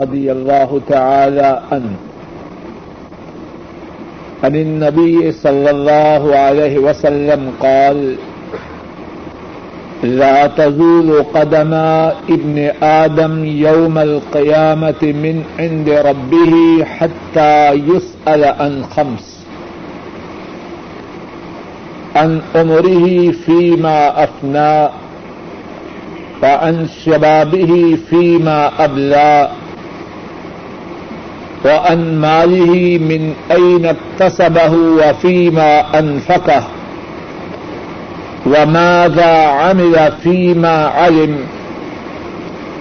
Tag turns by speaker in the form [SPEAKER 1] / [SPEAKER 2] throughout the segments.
[SPEAKER 1] رضي الله تعالى عنه. عن النبي صلى الله عليه وسلم قال لا تزول قدم ابن آدم يوم القيامة من عند ربه حتى يسأل عن خمس. عن عمره فيما أفنى وعن شبابه فيما أبلى وعن ماله من أين اكتسبه وفيما أنفقه وماذا عمل فيما علم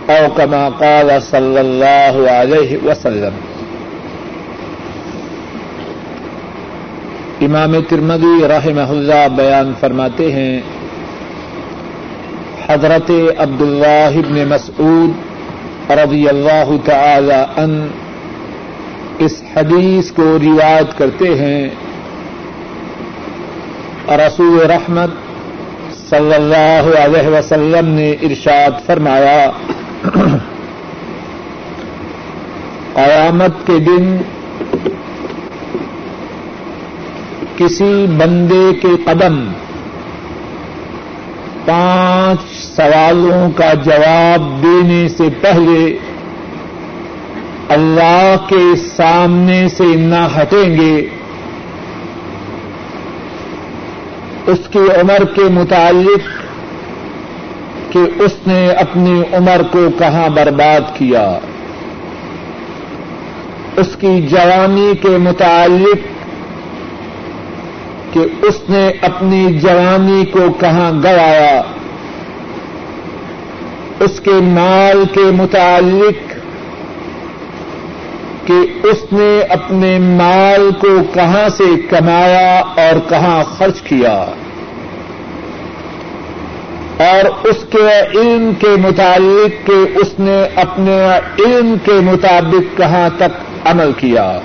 [SPEAKER 1] أو كما قال صلى الله عليه وسلم امام ترمدی رحمہ اللہ بیان فرماتے ہیں، حضرت عبداللہ ابن مسعود رضی اللہ تعالی عنہ اس حدیث کو روایت کرتے ہیں۔ رسول رحمت صلی اللہ علیہ وسلم نے ارشاد فرمایا، قیامت کے دن کسی بندے کے قدم پانچ سوالوں کا جواب دینے سے پہلے اللہ کے سامنے سے نہ ہٹیں گے۔ اس کی عمر کے متعلق کہ اس نے اپنی عمر کو کہاں برباد کیا۔ اس کی جوانی کے متعلق کہ اس نے اپنی جوانی کو کہاں گوایا۔ اس کے مال کے متعلق کہ اس نے اپنے مال کو کہاں سے کمایا اور کہاں خرچ کیا اور اس کے علم کے متعلق کہ اس نے اپنے علم کے مطابق کہاں تک عمل کیا۔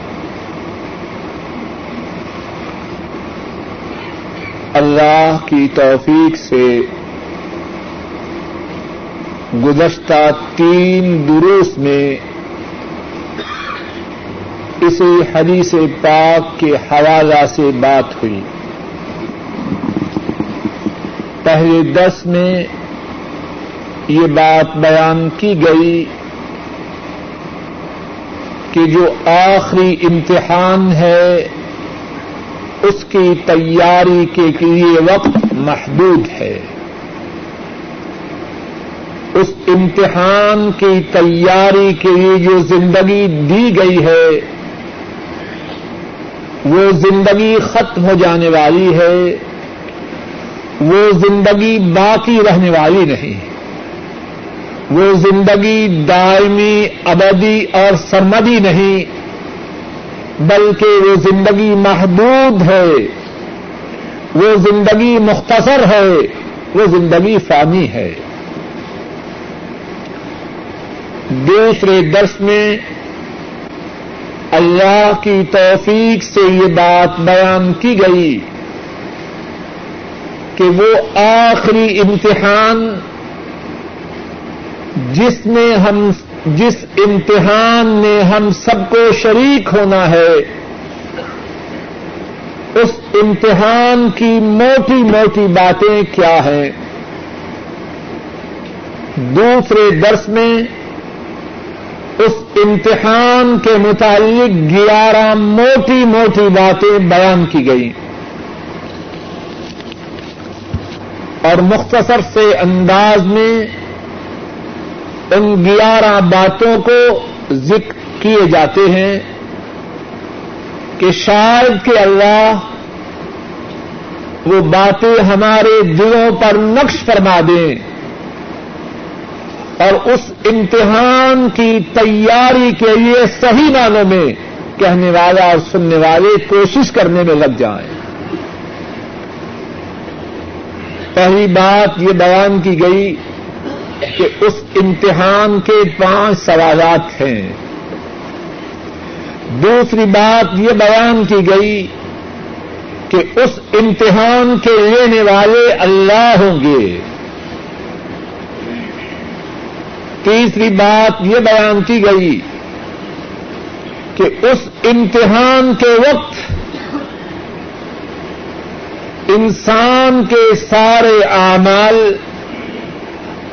[SPEAKER 1] اللہ کی توفیق سے گزشتہ تین دروس میں اسی حدیث پاک کے حوالہ سے بات ہوئی۔ پہلے دس میں یہ بات بیان کی گئی کہ جو آخری امتحان ہے، اس کی تیاری کے لیے وقت محدود ہے۔ اس امتحان کی تیاری کے لیے جو زندگی دی گئی ہے وہ زندگی ختم ہو جانے والی ہے، وہ زندگی باقی رہنے والی نہیں۔ وہ زندگی دائمی، ابدی اور سرمدی نہیں، بلکہ وہ زندگی محدود ہے۔ وہ زندگی مختصر ہے، وہ زندگی فانی ہے۔ دوسرے درس میں اللہ کی توفیق سے یہ بات بیان کی گئی کہ وہ آخری امتحان جس میں ہم جس امتحان میں ہم سب کو شریک ہونا ہے، اس امتحان کی موٹی موٹی باتیں کیا ہیں؟ دوسرے درس میں اس امتحان کے متعلق گیارہ موٹی موٹی باتیں بیان کی گئی اور مختصر سے انداز میں ان گیارہ باتوں کو ذکر کیے جاتے ہیں کہ شاید کہ اللہ وہ باتیں ہمارے دلوں پر نقش فرما دیں۔ اور اس امتحان کی تیاری کے لیے صحیح معنوں میں کہنے والا اور سننے والے کوشش کرنے میں لگ جائیں۔ پہلی بات یہ بیان کی گئی کہ اس امتحان کے پانچ سوالات ہیں۔ دوسری بات یہ بیان کی گئی کہ اس امتحان کے لینے والے اللہ ہوں گے۔ تیسری بات یہ بیان کی گئی کہ اس امتحان کے وقت انسان کے سارے اعمال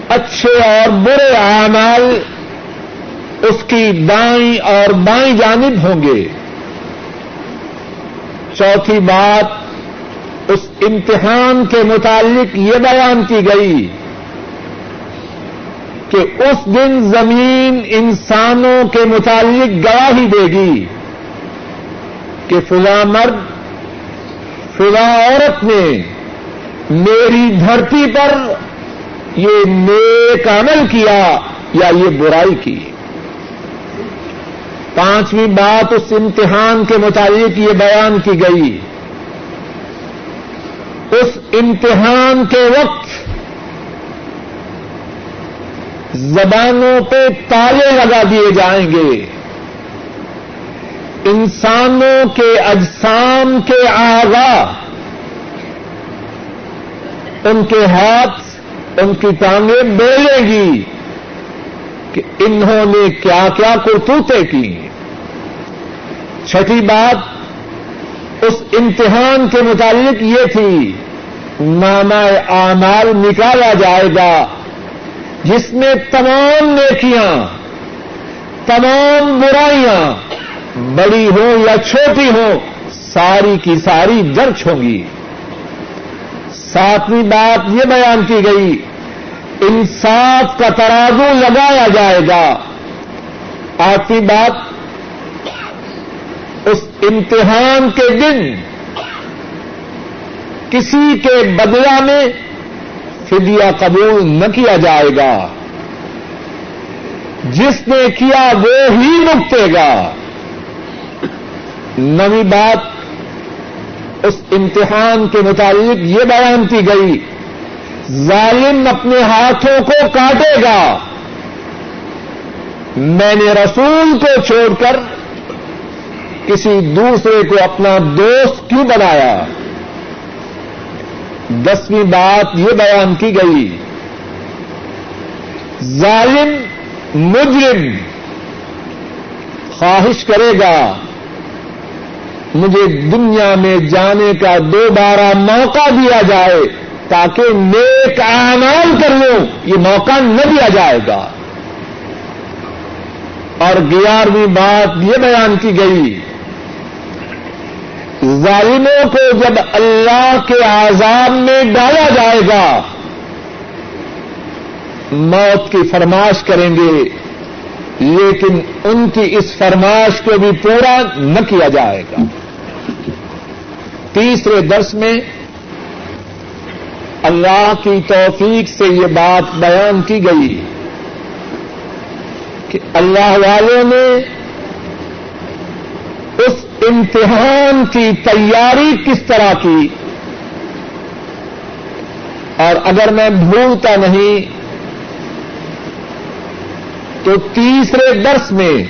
[SPEAKER 1] اچھے اور برے اعمال اس کی دائیں اور بائیں جانب ہوں گے۔ چوتھی بات، اس امتحان کے متعلق یہ بیان کی گئی کہ اس دن زمین انسانوں کے متعلق گواہی دے گی کہ فلاں مرد، فلاں عورت نے میری دھرتی پر یہ نیک عمل کیا یا یہ برائی کی۔ پانچویں بات اس امتحان کے متعلق یہ بیان کی گئی۔ اس امتحان کے وقت زبانوں پہ تالے لگا دیے جائیں گے۔ انسانوں کے اجسام کے آغا، ان کے ہاتھ، ان کی ٹانگیں بیلیں گی کہ انہوں نے کیا کیا کرتوتے کی۔ چھٹی بات اس امتحان کے متعلق یہ تھی نامہ اعمال نکالا جائے گا۔ جس میں تمام نیکیاں، تمام برائیاں بڑی ہوں یا چھوٹی ہوں، ساری کی ساری درج ہوں گی۔ ساتویں بات یہ بیان کی گئی، انصاف کا ترازو لگایا جائے گا۔ آٹھویں بات، اس امتحان کے دن کسی کے بدلا میں فدیہ قبول نہ کیا جائے گا۔ جس نے کیا وہ ہی مکتے گا۔ نوی بات، اس امتحان کے متعلق یہ بیان کی گئی، ظالم اپنے ہاتھوں کو کاٹے گا۔ میں نے رسول کو چھوڑ کر کسی دوسرے کو اپنا دوست کیوں بنایا؟ دسویں بات یہ بیان کی گئی، ظالم، مجرم خواہش کرے گا، مجھے دنیا میں جانے کا دوبارہ موقع دیا جائے تاکہ نیک اعمال کر لوں، یہ موقع نہ دیا جائے گا۔ اور گیارہویں بات یہ بیان کی گئی ظالموں کو جب اللہ کے عذاب میں ڈالا جائے گا، موت کی فرمائش کریں گے، لیکن ان کی اس فرمائش کو بھی پورا نہ کیا جائے گا۔ تیسرے درس میں اللہ کی توفیق سے یہ بات بیان کی گئی کہ اللہ والوں نے اس امتحان کی تیاری کس طرح کی؟ اور اگر میں بھولتا نہیں، تو تیسرے درس میں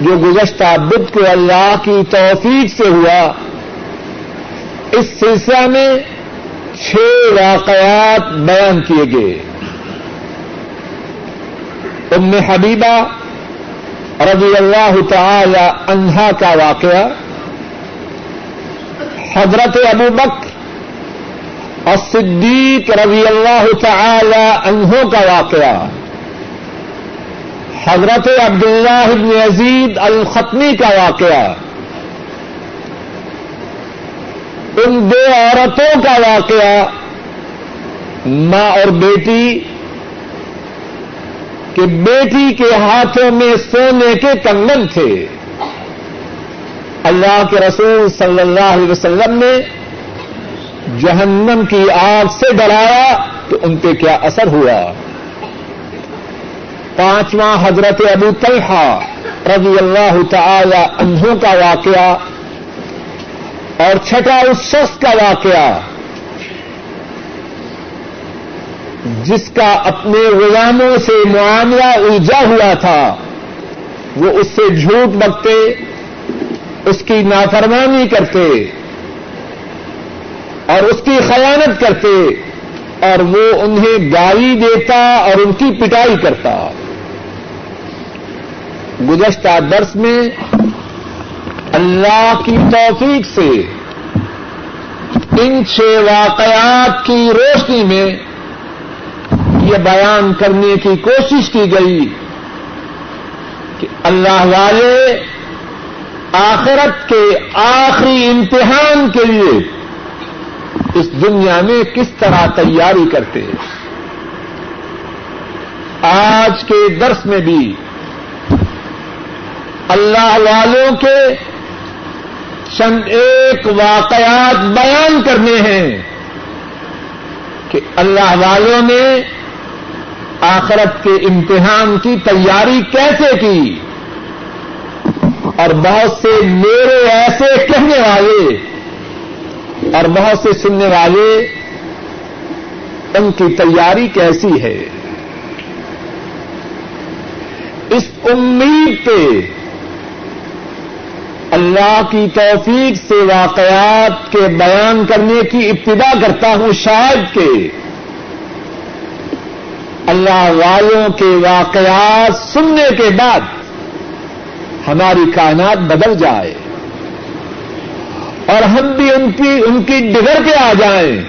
[SPEAKER 1] جو گزشتہ بدھ کو اللہ کی توفیق سے ہوا، اس سلسلہ میں چھ واقعات بیان کیے گئے۔ ام حبیبہ رضی اللہ تعالی عنہا کا واقعہ حضرت ابو بکر اور صدیق رضی اللہ تعالی عنہوں کا واقعہ حضرت عبداللہ بن عزید الختمی کا واقعہ ان دو عورتوں کا واقعہ ماں اور بیٹی کہ بیٹی کے ہاتھوں میں سونے کے کنگن تھے۔ اللہ کے رسول صلی اللہ علیہ وسلم نے جہنم کی آگ سے ڈرایا تو ان پہ کیا اثر ہوا؟ پانچواں حضرت ابو طلحہ رضی اللہ تعالی انہوں کا واقعہ اور چھٹا اس شخص کا واقعہ۔ جس کا اپنے غلاموں سے معاملہ الجھا ہوا تھا، وہ اس سے جھوٹ بکتے، اس کی نافرمانی کرتے اور اس کی خیانت کرتے اور وہ انہیں گالی دیتا اور ان کی پٹائی کرتا۔ گزشتہ درس میں اللہ کی توفیق سے ان چھ واقعات کی روشنی میں یہ بیان کرنے کی کوشش کی گئی کہ اللہ والے آخرت کے آخری امتحان کے لیے اس دنیا میں کس طرح تیاری کرتے ہیں؟ آج کے درس میں بھی اللہ والوں کے چند ایک واقعات بیان کرنے ہیں کہ اللہ والوں نے آخرت کے امتحان کی تیاری کیسے کی؟ اور بہت سے میرے ایسے کہنے والے، اور بہت سے سننے والے، ان کی تیاری کیسی ہے؟ اس امید پہ اللہ کی توفیق سے واقعات کے بیان کرنے کی ابتدا کرتا ہوں شاید کہ اللہ والوں کے واقعات سننے کے بعد ہماری کائنات بدل جائے اور ہم بھی ان کی ان کی ڈگر پہ آ جائیں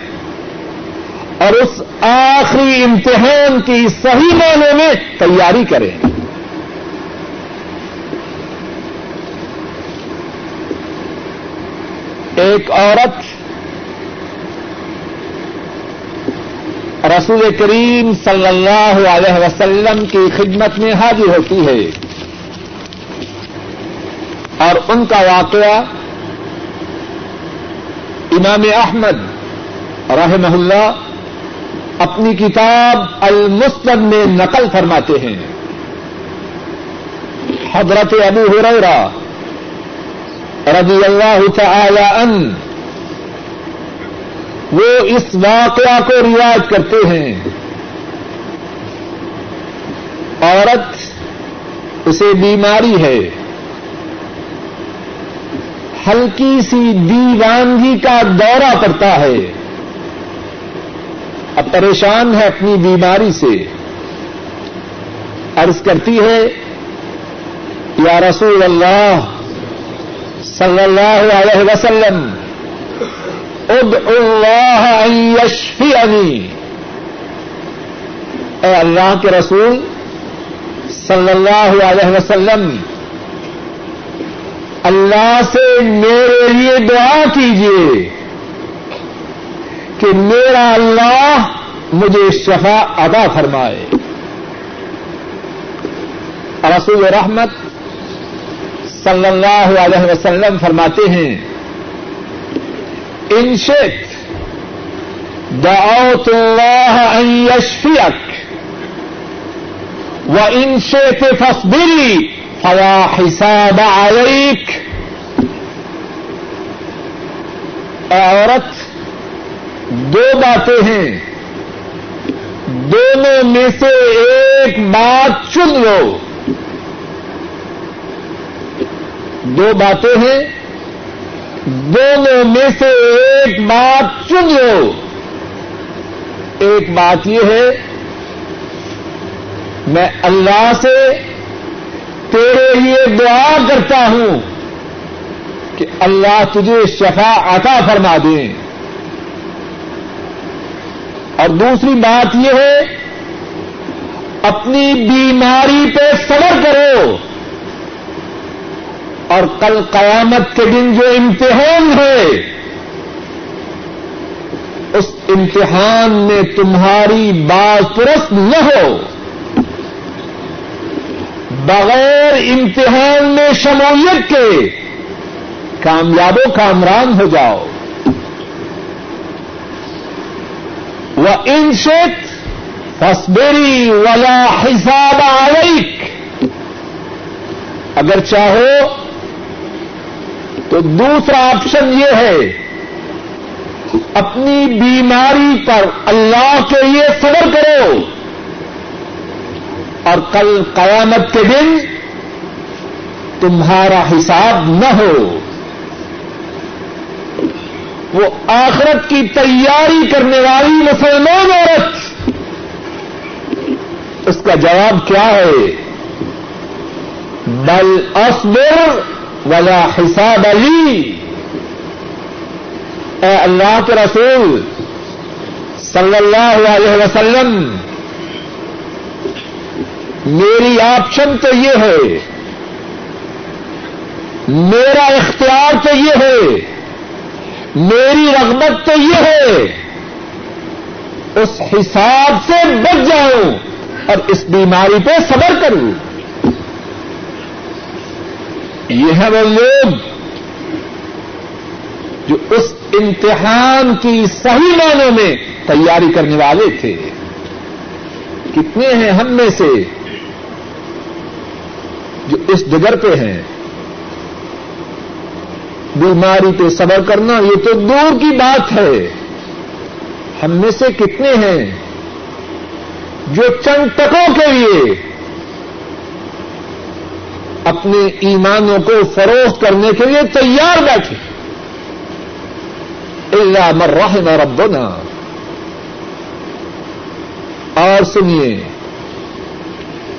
[SPEAKER 1] اور اس آخری امتحان کی صحیح معنوں میں تیاری کریں۔ ایک عورت رسول کریم صلی اللہ علیہ وسلم کی خدمت میں حاضر ہوتی ہے۔ اور ان کا واقعہ امام احمد رحمہ اللہ اپنی کتاب المسلم میں نقل فرماتے ہیں۔ حضرت ابو ہریرہ رضی اللہ تعالی ان وہ اس واقعہ کو رواج کرتے ہیں۔ عورت اسے بیماری ہے۔ ہلکی سی دیوانگی کا دورہ پڑتا ہے۔ اب پریشان ہے اپنی بیماری سے۔ عرض کرتی ہے، یا رسول اللہ صلی اللہ علیہ وسلم اد اللہ یشفی اے اللہ کے رسول صلی اللہ علیہ وسلم، اللہ سے میرے لیے دعا کیجیے کہ میرا اللہ مجھے شفا ادا فرمائے۔ رسول رحمت صلی اللہ علیہ وسلم فرماتے ہیں ان شیخ دعوت اللہ ان یشفیک، و ان شیخ فصبری فلا حساب عليك عورت، دو باتیں ہیں۔ دونوں میں سے ایک بات چن لو۔ دو باتیں ہیں۔ دونوں میں سے ایک بات چن لو۔ ایک بات یہ ہے، میں اللہ سے تیرے لیے دعا کرتا ہوں کہ اللہ تجھے شفا عطا فرما دیں اور دوسری بات یہ ہے، اپنی بیماری پہ صبر کرو۔ اور کل قیامت کے دن جو امتحان ہے، اس امتحان میں تمہاری بات پرست نہ ہو۔ بغیر امتحان میں شمولیت کے کامیاب و کامران ہو جاؤ۔ وہ انشت فسبری ولا حساب علیک۔ اگر چاہو تو دوسرا آپشن یہ ہے، اپنی بیماری پر اللہ کے لیے صبر کرو۔ اور کل قیامت کے دن تمہارا حساب نہ ہو۔ وہ آخرت کی تیاری کرنے والی مسلمان عورت، اس کا جواب کیا ہے؟ بل اصبر ولا حساب علی اے اللہ کے رسول صلی اللہ علیہ وسلم، میری آپشن تو یہ ہے، میرا اختیار تو یہ ہے، میری رغبت تو یہ ہے، اس حساب سے بچ جاؤں، اور اس بیماری پہ صبر کروں۔ یہ ہے وہ لوگ جو اس امتحان کی صحیح معنوں میں تیاری کرنے والے تھے۔ کتنے ہیں ہم میں سے جو اس جگر پہ ہیں؟ بیماری پہ صبر کرنا یہ تو دور کی بات ہے۔ ہم میں سے کتنے ہیں جو چند تکوں کے لیے اپنے ایمانوں کو فروخت کرنے کے لیے تیار بیٹھے اللہ مرحم ربنا۔ اور سنیے،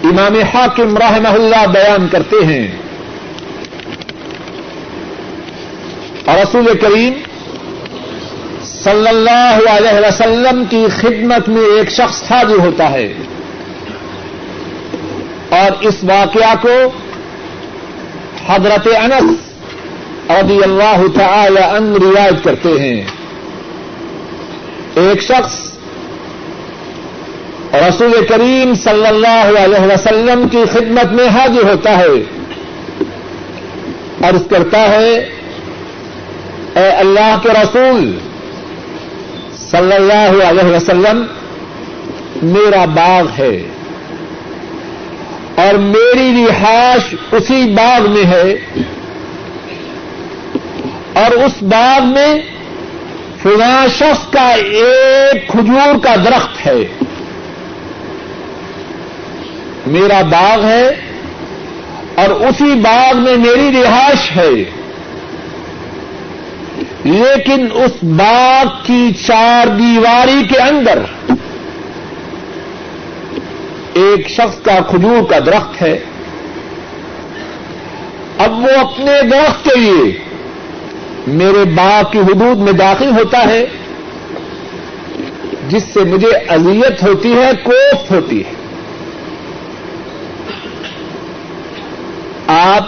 [SPEAKER 1] امام حاکم رحمہ اللہ بیان کرتے ہیں۔ اور رسول کریم صلی اللہ علیہ وسلم کی خدمت میں ایک شخص حاضر ہوتا ہے۔ اور اس واقعہ کو حضرت انس رضی اللہ تعالی ان روایت کرتے ہیں۔ ایک شخص رسول کریم صلی اللہ علیہ وسلم کی خدمت میں حاضر ہوتا ہے۔ عرض کرتا ہے، اے اللہ کے رسول، صلی اللہ علیہ وسلم، میرا باغ ہے۔ اور میری رہائش اسی باغ میں ہے۔ اور اس باغ میں فلاں شخص کا ایک کھجور کا درخت ہے۔ میرا باغ ہے اور اسی باغ میں میری رہائش ہے۔ لیکن اس باغ کی چار دیواری کے اندر ایک شخص کا کھجور کا درخت ہے، اب وہ اپنے درخت کے لیے میرے باغ کی حدود میں داخل ہوتا ہے، جس سے مجھے اذیت ہوتی ہے کوفت ہوتی ہے۔ آپ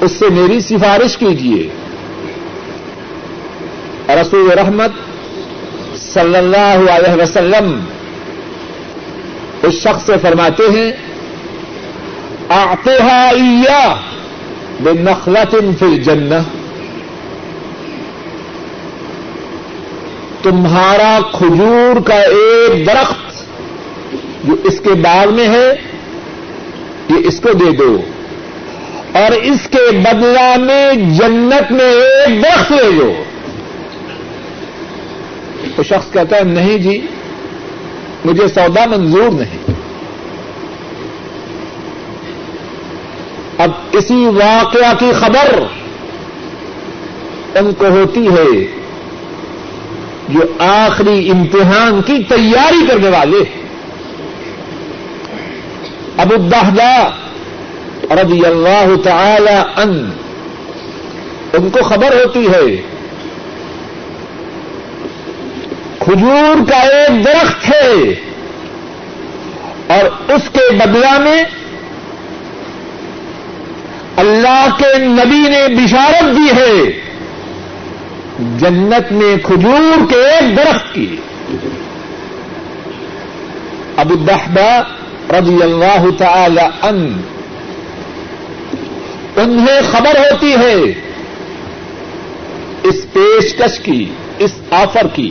[SPEAKER 1] اس سے میری سفارش کیجیے رسول رحمت صلی اللہ علیہ وسلم اس شخص سے فرماتے ہیں آتحا بے نخلت فل جن تمہارا کھجور کا ایک درخت جو اس کے باغ میں ہے، یہ اس کو دے دو۔ اور اس کے بدلا میں جنت میں ایک درخت لے لو۔ تو شخص کہتا ہے، نہیں جی مجھے سودا منظور نہیں۔ اب اسی واقعہ کی خبر ان کو ہوتی ہے جو آخری امتحان کی تیاری کرنے والے ابو الدہدا رضی اللہ تعالی ان ان کو خبر ہوتی ہے کھجور کا ایک درخت ہے اور اس کے بدلا میں اللہ کے نبی نے بشارت دی ہے۔ جنت میں کھجور کے ایک درخت کی۔ ابو دہبا رضی اللہ تعالی ان انہیں خبر ہوتی ہے۔ اس پیشکش کی، اس آفر کی۔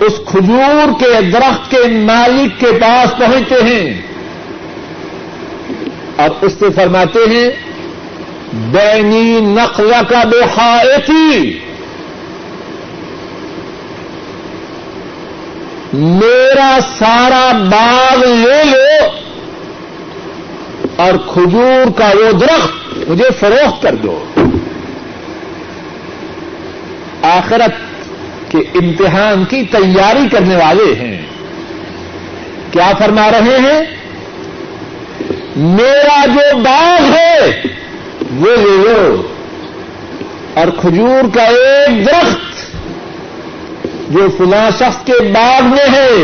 [SPEAKER 1] اس کھجور کے درخت کے مالک کے پاس پہنچتے ہیں۔ اور اس سے فرماتے ہیں، بینی نقل کا بے میرا سارا باغ لے لو۔ اور کھجور کا وہ درخت مجھے فروخت کر دو۔ آخرت کے امتحان کی تیاری کرنے والے ہیں۔ کیا فرما رہے ہیں؟ میرا جو باغ ہے، وہ لے لو۔ اور کھجور کا ایک درخت جو فلاں شخص کے باغ میں ہے،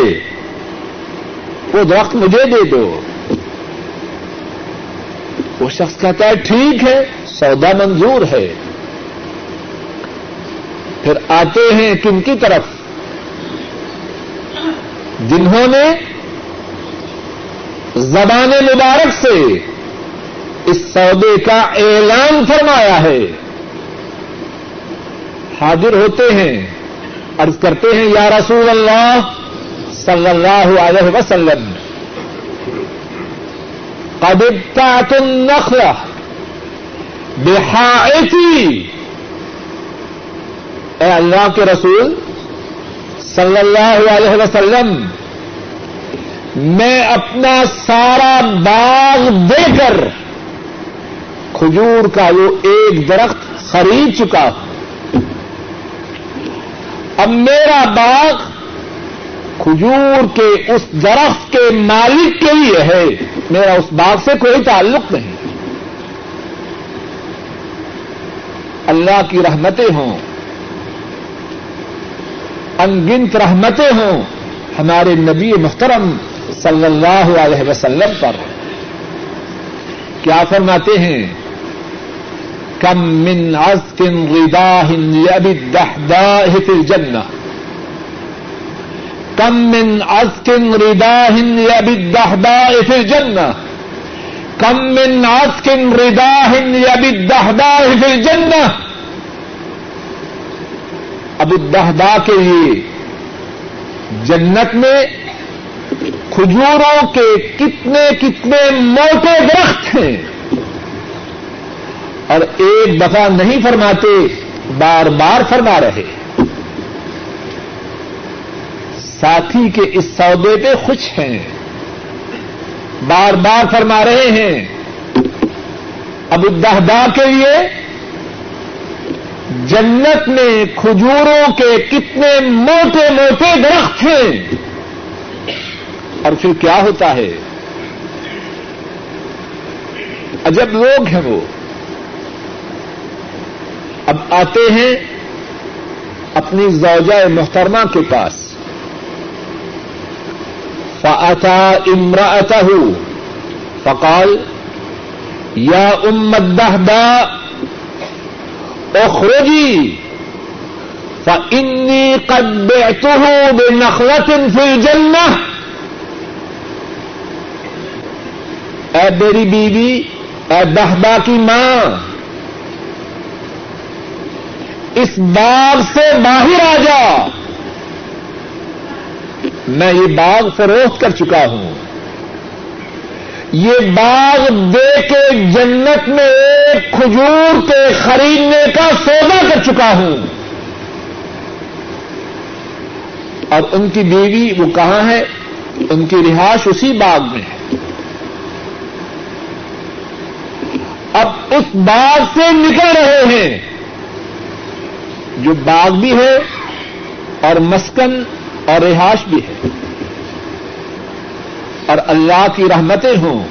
[SPEAKER 1] وہ درخت مجھے دے دو۔ وہ شخص کہتا ہے، ٹھیک ہے، سودا منظور ہے۔ پھر آتے ہیں کن کی طرف۔ جنہوں نے زبان مبارک سے اس سودے کا اعلان فرمایا ہے۔ حاضر ہوتے ہیں، عرض کرتے ہیں، یا رسول اللہ صلی اللہ علیہ وسلم قبضات النخلة بحائطي اے اللہ کے رسول صلی اللہ علیہ وسلم، میں اپنا سارا باغ دے کر کھجور کا وہ ایک درخت خرید چکا ہوں۔ اب میرا باغ کھجور کے اس درخت کے مالک کے لیے ہے، میرا اس باغ سے کوئی تعلق نہیں۔ اللہ کی رحمتیں ہوں۔ انگنت رحمتیں ہوں ہمارے نبی محترم صلی اللہ علیہ وسلم پر۔ کیا فرماتے ہیں؟ کم من عزق غداہ یبدحداہ فی الجنہ۔ کم من عزق رداہ یبدحداہ فی الجنہ۔ کم من عزق رداہ یبدحداہ فی الجنہ۔ اب الدہدا کے لیے جنت میں کھجوروں کے کتنے کتنے موٹے درخت ہیں اور ایک دفعہ نہیں فرماتے، بار بار فرما رہے ساتھی کے اس سودے پہ خوش ہیں۔ بار بار فرما رہے ہیں۔ اب الدہدا کے لیے جنت میں کھجوروں کے کتنے موٹے موٹے درخت ہیں۔ اور پھر کیا ہوتا ہے؟ عجب لوگ ہیں وہ۔ اب آتے ہیں اپنی زوجہ محترمہ کے پاس۔ فاتا امراطہ فقال، یا امدہ اخرجی فانی قد بعته بنخلة في الجنة اے میری بیوی، اے بہبا کی ماں، اس باغ سے باہر آ جا۔ میں یہ باغ فروخت کر چکا ہوں۔ یہ باغ دے کے جنت میں ایک کھجور کے خریدنے کا سودا کر چکا ہوں۔ اور ان کی بیوی وہ کہاں ہے؟ ان کی رہائش اسی باغ میں ہے۔ اب اس باغ سے نکل رہے ہیں۔ جو باغ بھی ہے اور مسکن اور رہائش بھی ہے۔ اور اللہ کی رحمتیں ہوں۔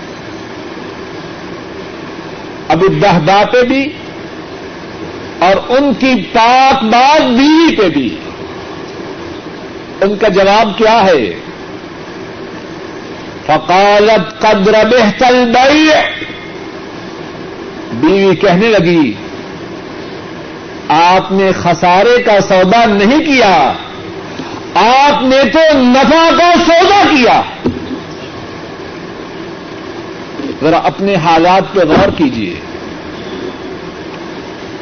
[SPEAKER 1] اب دہدا پہ بھی اور ان کی پاک باغ بیوی پہ بھی۔ ان کا جواب کیا ہے؟ فقالت قدر بہتل بئی بیوی کہنے لگی، آپ نے خسارے کا سودا نہیں کیا، آپ نے تو نفع کا سودا کیا۔ ذرا اپنے حالات پہ غور کیجیے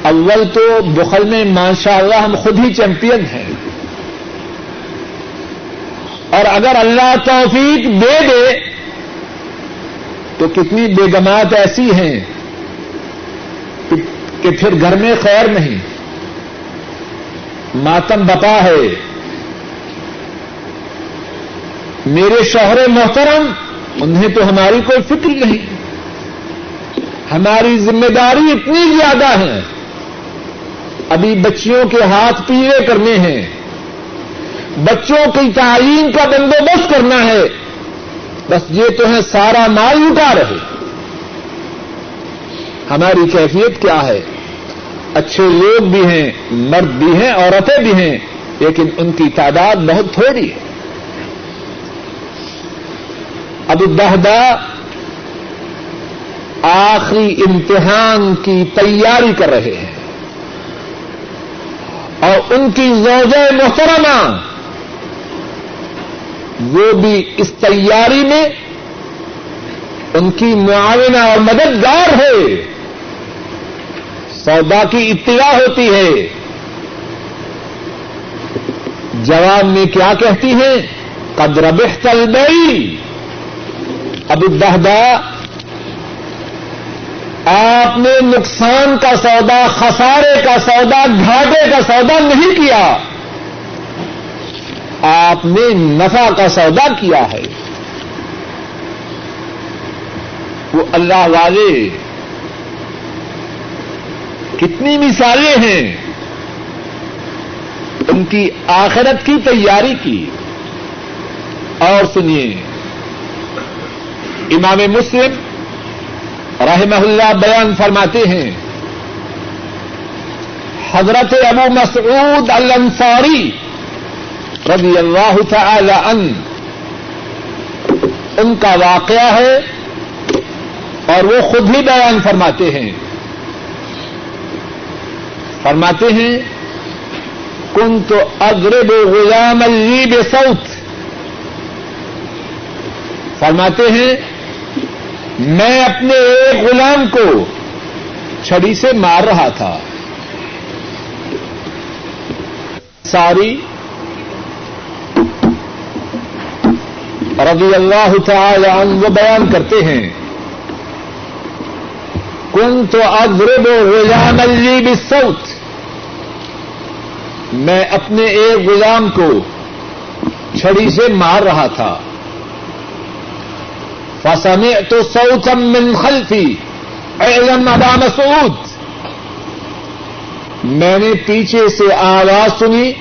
[SPEAKER 1] اول تو بخل میں ماشاء اللہ ہم خود ہی چیمپئن ہیں۔ اور اگر اللہ توفیق دے دے، تو کتنی بیگمات ایسی ہیں کہ پھر گھر میں خیر نہیں۔ ماتم بپا ہے۔ میرے شوہر محترم، انہیں تو ہماری کوئی فکر نہیں۔ ہماری ذمہ داری اتنی زیادہ ہے۔ ابھی بچیوں کے ہاتھ پیلے کرنے ہیں۔ بچوں کی تعلیم کا بندوبست کرنا ہے۔ بس یہ تو ہے سارا مال لٹا رہے۔ ہماری کیفیت کیا ہے؟ اچھے لوگ بھی ہیں، مرد بھی ہیں، عورتیں بھی ہیں، لیکن ان کی تعداد بہت تھوڑی ہے۔ اب دہدا آخری امتحان کی تیاری کر رہے ہیں۔ اور ان کی زوجہ محترمہ، وہ بھی اس تیاری میں ان کی معاونہ اور مددگار ہے۔ سودا کی اطلاع ہوتی ہے۔ جواب میں کیا کہتی ہیں؟ قدر بہتل گئی اب دہدا آپ نے نقصان کا سودا، خسارے کا سودا، گھاٹے کا سودا نہیں کیا۔ آپ نے نفع کا سودا کیا ہے۔ وہ اللہ والے کتنی مثالیں ہیں۔ ان کی آخرت کی تیاری کی۔ اور سنیے، امام مسلم رحمہ اللہ بیان فرماتے ہیں۔ حضرت ابو مسعود الانصاری رضی اللہ تعالی ان ان کا واقعہ ہے اور وہ خود ہی بیان فرماتے ہیں۔ فرماتے ہیں کن تو اگرب غلام اللیب سعود فرماتے ہیں میں اپنے ایک غلام کو چھڑی سے مار رہا تھا۔ ساری رضی اللہ تعالی عنہ وہ بیان کرتے ہیں۔ کن تو اگرب غلام اللیب سعود میں اپنے ایک غلام کو چھڑی سے مار رہا تھا۔ فسم تو سعود من خلفی علم ابا مسعود. میں نے پیچھے سے آواز سنی.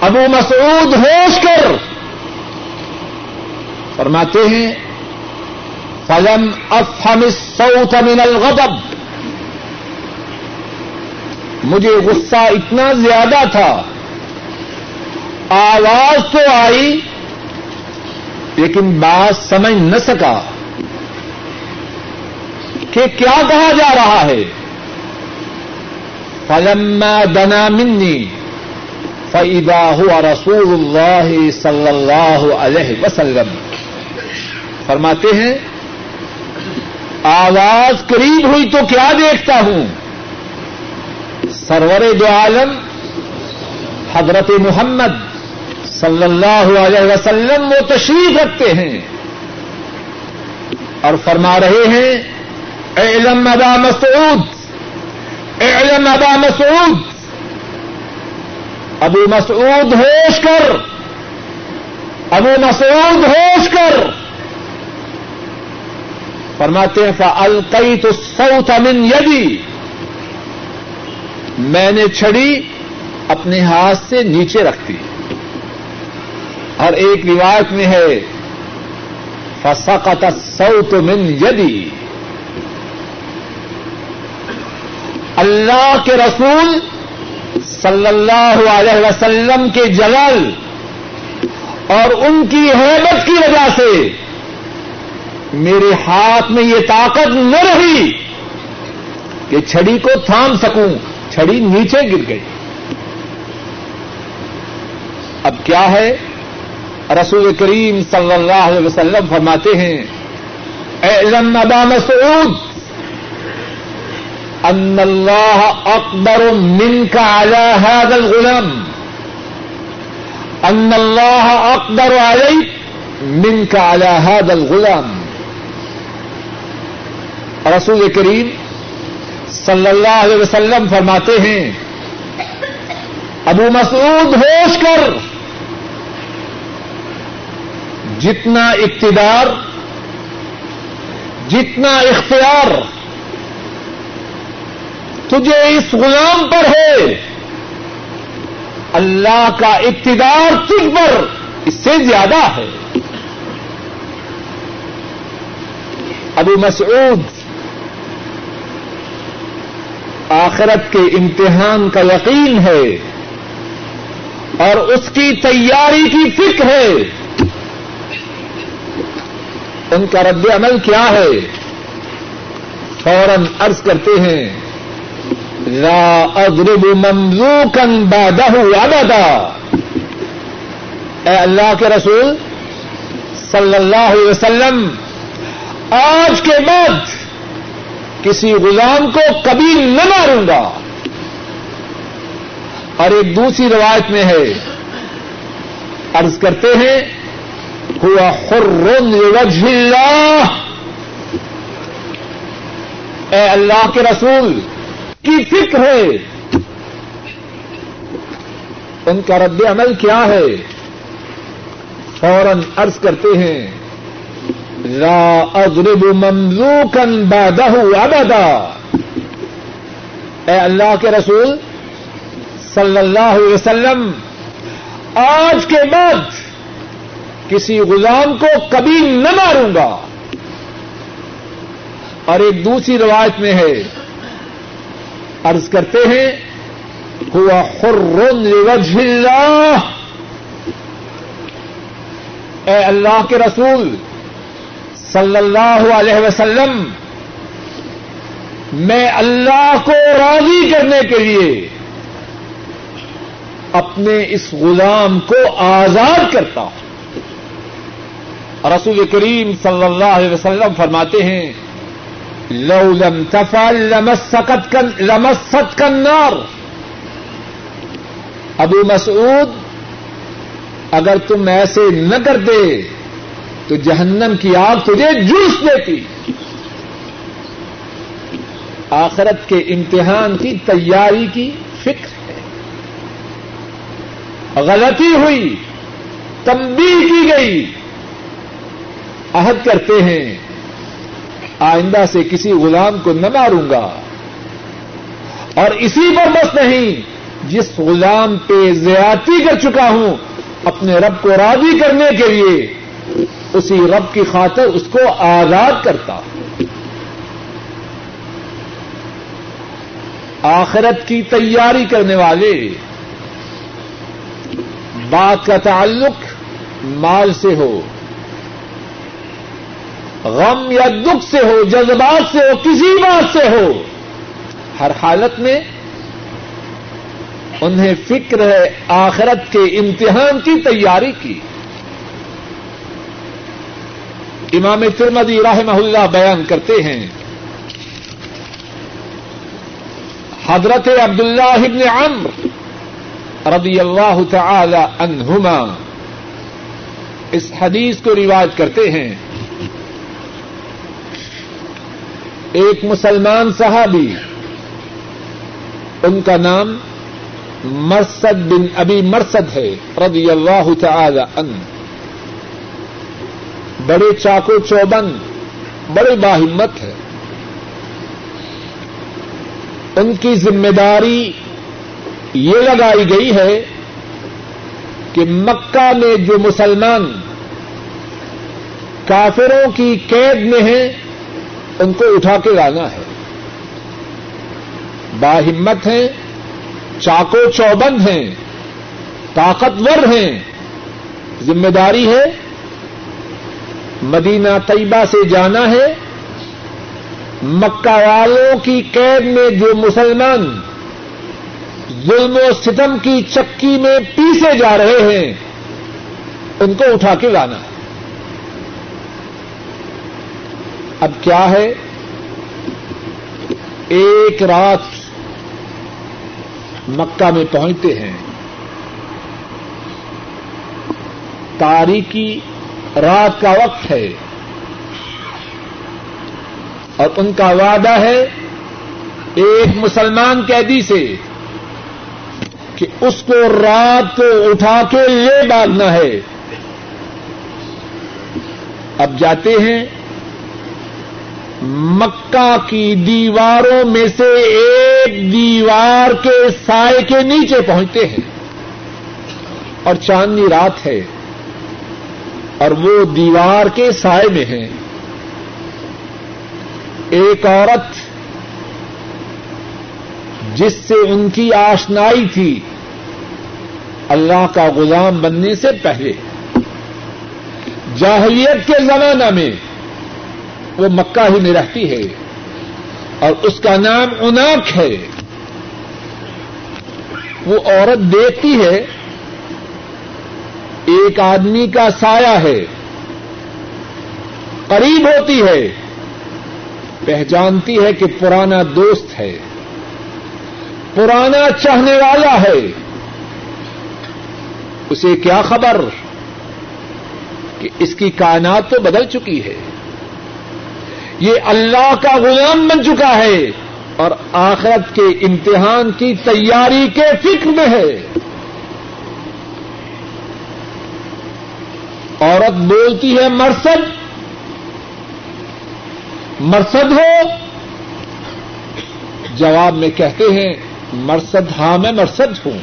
[SPEAKER 1] ابو مسعود ہوش کر. فرماتے ہیں، فلم افہم الصوت من الغضب. مجھے غصہ اتنا زیادہ تھا. آواز تو آئی لیکن بات سمجھ نہ سکا کہ کیا کہا جا رہا ہے۔ فلما دنا منی فیدا ہوا رسول اللہ صلی اللہ علیہ وسلم۔ فرماتے ہیں، آواز قریب ہوئی تو کیا دیکھتا ہوں؟ سرور دو عالم، حضرت محمد صلی اللہ علیہ وسلم وہ تشریف رکھتے ہیں اور فرما رہے ہیں علم ابا مسعود علم ابا مسعود، ابو مسعود ہوش کر، ابو مسعود ہوش کر۔ فرماتے ہیں فلقئی تو سعود امن یدی میں نے چھڑی اپنے ہاتھ سے نیچے رکھ دی۔ اور ایک روایت میں ہے، فسقط سعود من یدی اللہ کے رسول صلی اللہ علیہ وسلم کے جلال اور ان کی حیبت کی وجہ سے میرے ہاتھ میں یہ طاقت نہ رہی کہ چھڑی کو تھام سکوں۔ چھڑی نیچے گر گئی۔ اب کیا ہے؟ رسول کریم صلی اللہ علیہ وسلم فرماتے ہیں اعلم ابا مسعود، ان اللہ اکبر من کا اعلی هذا الغلام، ان اللہ اکبر علی من کا اعلی هذا الغلام۔ رسول کریم صلی اللہ علیہ وسلم فرماتے ہیں، ابو مسعود ہوش کر۔ جتنا اقتدار، جتنا اختیار تجھے اس غلام پر ہے، اللہ کا اقتدار تجھ پر اس سے زیادہ ہے۔ ابو مسعود آخرت کے امتحان کا یقین ہے اور اس کی تیاری کی فکر ہے۔ ان کا رد عمل کیا ہے؟ فوراً عرض کرتے ہیں، لا اضرب مملوکن بادہ ابدا اے اللہ کے رسول صلی اللہ علیہ وسلم، آج کے بعد کسی غلام کو کبھی نہ ماروں گا۔ اور ایک دوسری روایت میں ہے، عرض کرتے ہیں ہوا وجہ اللہ اے اللہ کے رسول، کی فکر ہے؟ ان کا رد عمل کیا ہے؟ فوراً عرض کرتے ہیں، لا اضرب مملوکن بعدہ ابدا. اے اللہ کے رسول صلی اللہ علیہ وسلم، آج کے بعد کسی غلام کو کبھی نہ ماروں گا۔ اور ایک دوسری روایت میں ہے۔ عرض کرتے ہیں، ہوا حر لوجہ اللہ اے اللہ کے رسول صلی اللہ علیہ وسلم، میں اللہ کو راضی کرنے کے لیے اپنے اس غلام کو آزاد کرتا ہوں۔ رسول کریم صلی اللہ علیہ وسلم فرماتے ہیں، لو لم تفعل لمست کا النار ابو مسعود، اگر تم ایسے نہ کرتے تو جہنم کی آگ تجھے جوس دیتی۔ آخرت کے امتحان کی تیاری کی فکر ہے۔ غلطی ہوئی تبدیل کی گئی۔ عہد کرتے ہیں۔ آئندہ سے کسی غلام کو نہ ماروں گا۔ اور اسی پر بس نہیں، جس غلام پہ زیادتی کر چکا ہوں، اپنے رب کو راضی کرنے کے لیے، اسی رب کی خاطر اس کو آزاد کرتا۔ آخرت کی تیاری کرنے والے، بات کا تعلق مال سے ہو۔ غم یا دکھ سے ہو، جذبات سے ہو، کسی بات سے ہو، ہر حالت میں انہیں فکر ہے، آخرت کے امتحان کی تیاری کی۔ امام ترمدی رحمہ اللہ بیان کرتے ہیں۔ حضرت عبداللہ ابن عمر رضی اللہ تعالی عنہما اس حدیث کو روایت کرتے ہیں۔ ایک مسلمان صحابی، ان کا نام مرسد بن ابی مرسد ہے، رضی اللہ تعالی ان بڑے چاقو چوبن بڑے باہمت ہے۔ ان کی ذمہ داری یہ لگائی گئی ہے کہ مکہ میں جو مسلمان کافروں کی قید میں ہیں ان کو اٹھا کے لانا ہے۔ باہمت ہیں چاقو چوبند ہیں، طاقتور ہیں۔ ذمہ داری ہے، مدینہ طیبہ سے جانا ہے۔ مکہ والوں کی قید میں جو مسلمان ظلم و ستم کی چکی میں پیسے جا رہے ہیں، ان کو اٹھا کے لانا ہے۔ اب کیا ہے؟ ایک رات مکہ میں پہنچتے ہیں۔ تاریخی رات کا وقت ہے۔ اور ان کا وعدہ ہے ایک مسلمان قیدی سے کہ اس کو رات کو اٹھا کے لے ڈالنا ہے۔ اب جاتے ہیں مکہ کی دیواروں میں سے ایک دیوار کے سائے کے نیچے پہنچتے ہیں۔ اور چاندنی رات ہے۔ اور وہ دیوار کے سائے میں ہیں۔ ایک عورت جس سے ان کی آشنائی تھی اللہ کا غلام بننے سے پہلے۔ جاہلیت کے زمانہ میں وہ مکہ ہی میں رہتی ہے اور اس کا نام اناک ہے۔ وہ عورت دیکھتی ہے، ایک آدمی کا سایہ ہے، قریب ہوتی ہے، پہچانتی ہے کہ پرانا دوست ہے۔ پرانا چاہنے والا ہے۔ اسے کیا خبر؟ کہ اس کی کائنات تو بدل چکی ہے۔ یہ اللہ کا غلام بن چکا ہے اور آخرت کے امتحان کی تیاری کے فکر میں ہے۔ عورت بولتی ہے، مرسد۔ مرسد ہو۔ جواب میں کہتے ہیں، مرسد ہاں میں مرسد ہوں۔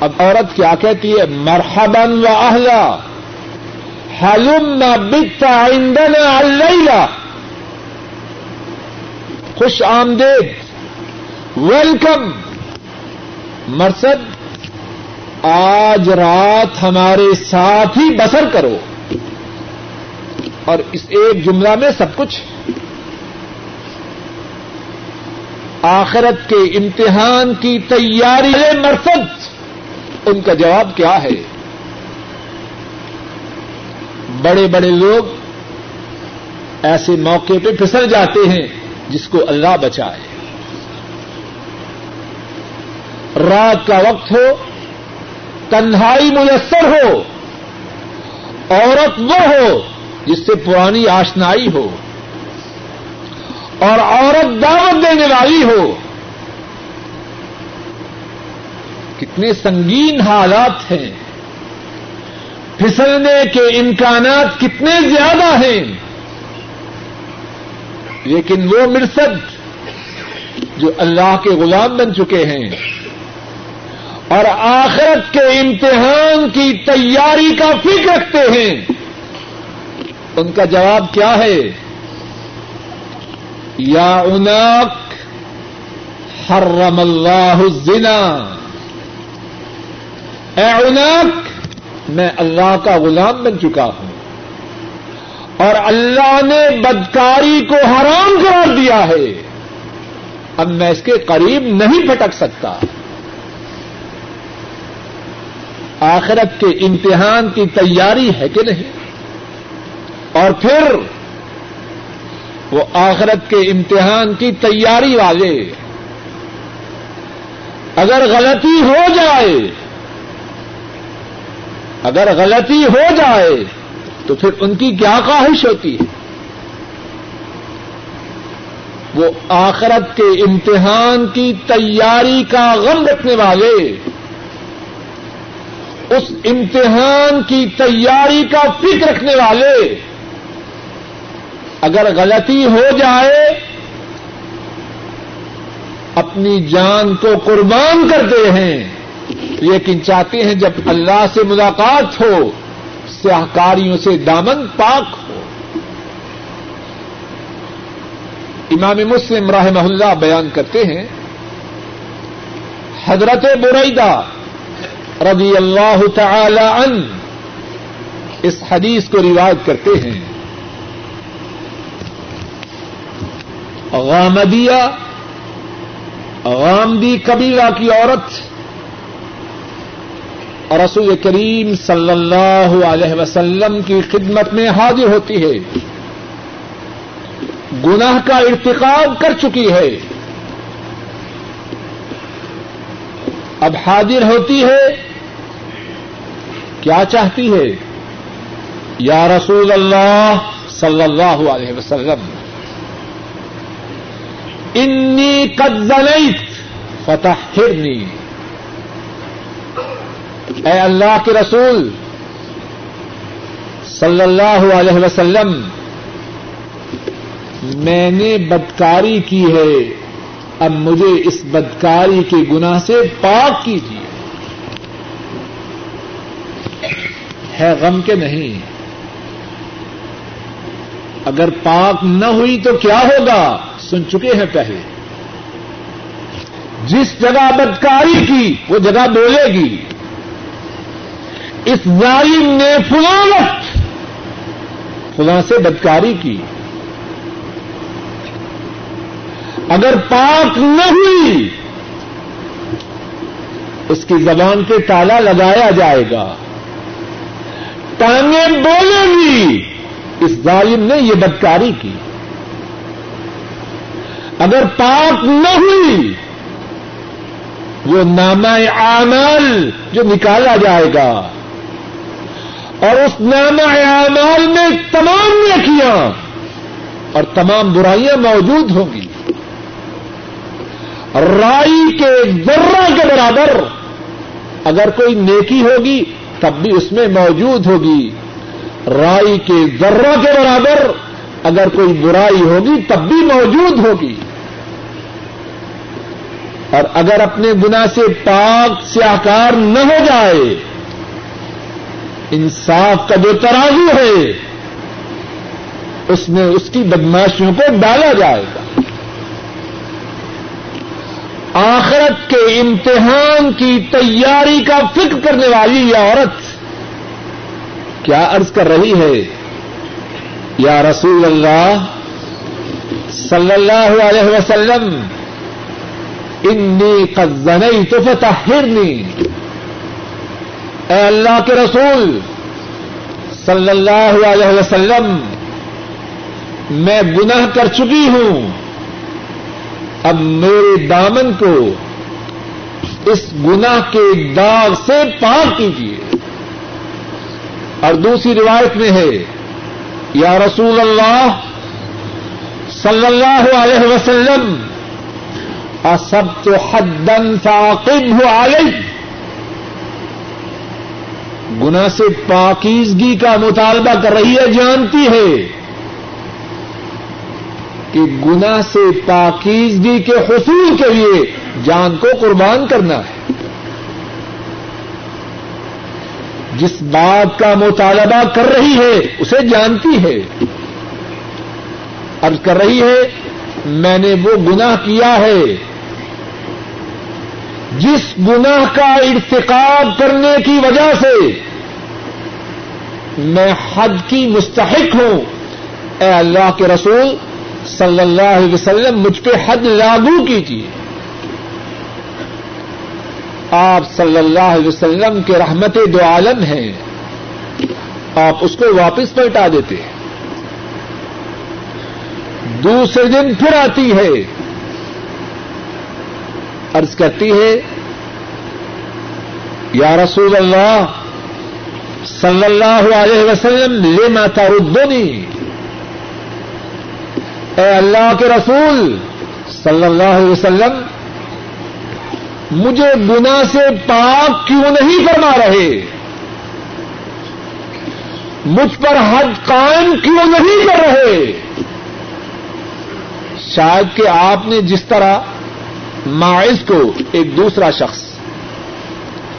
[SPEAKER 1] اب عورت کیا کہتی ہے؟ مرحبن و اہلا۔ حلم بتا عندنا اللیلہ خوش آمدید. ویلکم مرسد، آج رات ہمارے ساتھ ہی بسر کرو. اور اس ایک جملہ میں سب کچھ. آخرت کے امتحان کی تیاری مرسد. ان کا جواب کیا ہے؟ بڑے بڑے لوگ ایسے موقع پہ پھسل جاتے ہیں جس کو اللہ بچائے۔ رات کا وقت ہو، تنہائی میسر ہو، عورت وہ ہو جس سے پرانی آشنائی ہو، اور عورت دعوت دینے والی ہو۔ کتنے سنگین حالات ہیں۔ پھسلنے کے امکانات کتنے زیادہ ہیں۔ لیکن وہ مرسد جو اللہ کے غلام بن چکے ہیں اور آخرت کے امتحان کی تیاری کا فکر رکھتے ہیں۔ ان کا جواب کیا ہے؟ یا اناک حرم اللہ الزنا۔ اے اناک میں اللہ کا غلام بن چکا ہوں۔ اور اللہ نے بدکاری کو حرام قرار دیا ہے۔ اب میں اس کے قریب نہیں پھٹک سکتا۔ آخرت کے امتحان کی تیاری ہے کہ نہیں؟ اور پھر وہ آخرت کے امتحان کی تیاری والے اگر غلطی ہو جائے اگر غلطی ہو جائے تو پھر ان کی کیا خواہش ہوتی ہے؟ وہ آخرت کے امتحان کی تیاری کا غم رکھنے والے، اس امتحان کی تیاری کا فکر رکھنے والے، اگر غلطی ہو جائے، اپنی جان کو قربان کرتے ہیں۔ لیکن چاہتے ہیں جب اللہ سے ملاقات ہو، سیاہکاریوں سے دامن پاک ہو۔ امام مسلم رحمہ اللہ بیان کرتے ہیں، حضرت بریدہ رضی اللہ تعالی عنہ اس حدیث کو روایت کرتے ہیں۔ غامدیہ، غامدی قبیلہ کی عورت رسول کریم صلی اللہ علیہ وسلم کی خدمت میں حاضر ہوتی ہے۔ گناہ کا ارتقاب کر چکی ہے۔ اب حاضر ہوتی ہے۔ کیا چاہتی ہے؟ یا رسول اللہ صلی اللہ علیہ وسلم، انی قد زنیت فتح اے اللہ کے رسول صلی اللہ علیہ وسلم، میں نے بدکاری کی ہے، اب مجھے اس بدکاری کے گناہ سے پاک کیجیے۔ ہے غم کے نہیں۔ اگر پاک نہ ہوئی تو کیا ہوگا؟ سن چکے ہیں پہلے۔ جس جگہ بدکاری کی، وہ جگہ بولے گی۔ اس ظالم نے فلاں فلاں سے بدکاری کی۔ اگر پاک نہ ہوئی، اس کی زبان پہ تالا لگایا جائے گا۔ ٹانگیں بولے گی، اس ظالم نے یہ بدکاری کی۔ اگر پاک نہ ہوئی، وہ نامہ اعمال جو نکالا جائے گا۔ اور اس نامہ اعمال میں تمام نیکیاں اور تمام برائیاں موجود ہوں گی۔ رائی کے ذرہ کے برابر اگر کوئی نیکی ہوگی، تب بھی اس میں موجود ہوگی۔ رائی کے ذرہ کے برابر اگر کوئی برائی ہوگی، تب بھی موجود ہوگی۔ اور اگر اپنے گنا سے پاک سے آکار نہ ہو جائے انصاف کا جو ترازو ہے، اس میں اس کی بدماشیوں کو ڈالا جائے گا۔ آخرت کے امتحان کی تیاری کا فکر کرنے والی یہ عورت کیا عرض کر رہی ہے؟ یا رسول اللہ صلی اللہ علیہ وسلم، انی قزنئی تو فتحرنی۔ اے اللہ کے رسول صلی اللہ علیہ وسلم، میں گناہ کر چکی ہوں۔ اب میرے دامن کو اس گناہ کے داغ سے پاک کیجیے۔ اور دوسری روایت میں ہے، یا رسول اللہ صلی اللہ علیہ وسلم سب تو حدن فاقب ہو آئی گنا سے پاکیزگی کا مطالبہ کر رہی ہے، جانتی ہے کہ گنا سے پاکیزگی کے حصول کے لیے جان کو قربان کرنا ہے۔ جس بات کا مطالبہ کر رہی ہے، اسے جانتی ہے۔ ارض کر رہی ہے، میں نے وہ گنا کیا ہے جس گناہ کا ارتقاب کرنے کی وجہ سے میں حد کی مستحق ہوں۔ اے اللہ کے رسول صلی اللہ علیہ وسلم، مجھ پہ حد لاگو کیجیے آپ صلی اللہ علیہ وسلم کے رحمت دو عالم ہیں۔ آپ اس کو واپس پلٹا دیتے ہیں۔ دوسرے دن پھر آتی ہے۔ عرض کرتی ہے، یا رسول اللہ صلی اللہ علیہ وسلم، لما تردنی؟ اے اللہ کے رسول صلی اللہ علیہ وسلم، مجھے گنا سے پاک کیوں نہیں فرما رہے؟ مجھ پر حد قائم کیوں نہیں کر رہے؟ شاید کہ آپ نے جس طرح ماعز کو ایک دوسرا شخص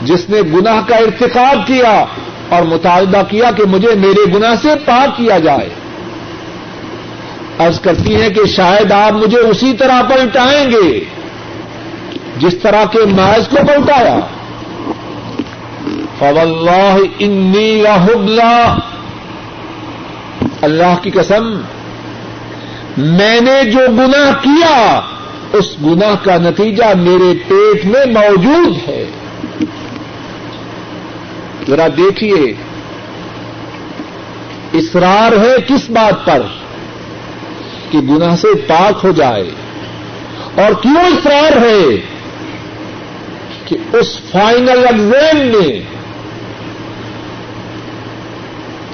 [SPEAKER 1] جس نے گناہ کا ارتقاب کیا اور مطالبہ کیا کہ مجھے میرے گناہ سے پاک کیا جائے۔ عرض کرتی ہیں کہ شاید آپ مجھے اسی طرح پلٹائیں گے جس طرح کے ماض کو پلٹایا۔ فواللہ انی رحبلہ اللہ کی قسم، میں نے جو گناہ کیا اس گناہ کا نتیجہ میرے پیٹ میں موجود ہے۔ ذرا دیکھیے۔ اصرار ہے کس بات پر؟ کہ گناہ سے پاک ہو جائے۔ اور کیوں اصرار ہے؟ کہ اس فائنل ایگزام میں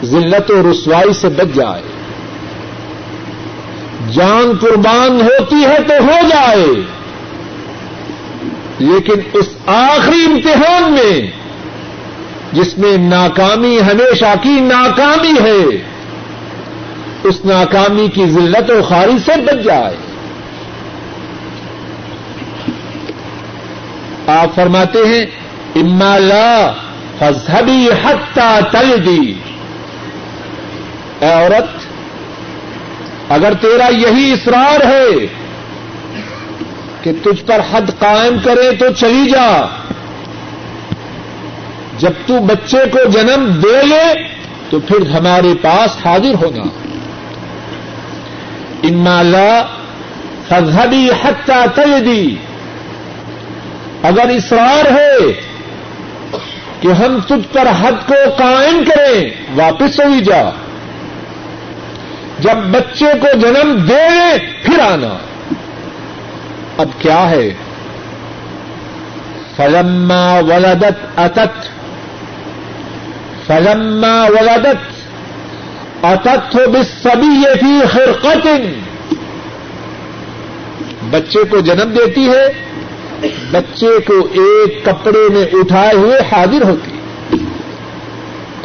[SPEAKER 1] ذلت و رسوائی سے بچ جائے۔ جان قربان ہوتی ہے تو ہو جائے۔ لیکن اس آخری امتحان میں، جس میں ناکامی ہمیشہ کی ناکامی ہے، اس ناکامی کی ذلت و خاری سے بچ جائے۔ آپ فرماتے ہیں، اما لا فضبی حتہ تل دی اے عورت اگر تیرا یہی اصرار ہے کہ تجھ پر حد قائم کرے تو چلی جا۔ جب تو بچے کو جنم دے لے تو پھر ہمارے پاس حاضر ہونا۔ انمالا فضحبی حتہ تجدی اگر اصرار ہے کہ ہم تجھ پر حد کو قائم کریں، واپس ہوئی جا۔ جب بچے کو جنم دے پھر آنا۔ اب کیا ہے؟ فلما ولدت اتت فلما ولدت۔ اتت ہو بس سبھی یہ تھی بچے کو جنم دیتی ہے، بچے کو ایک کپڑے میں اٹھائے ہوئے حاضر ہوتی۔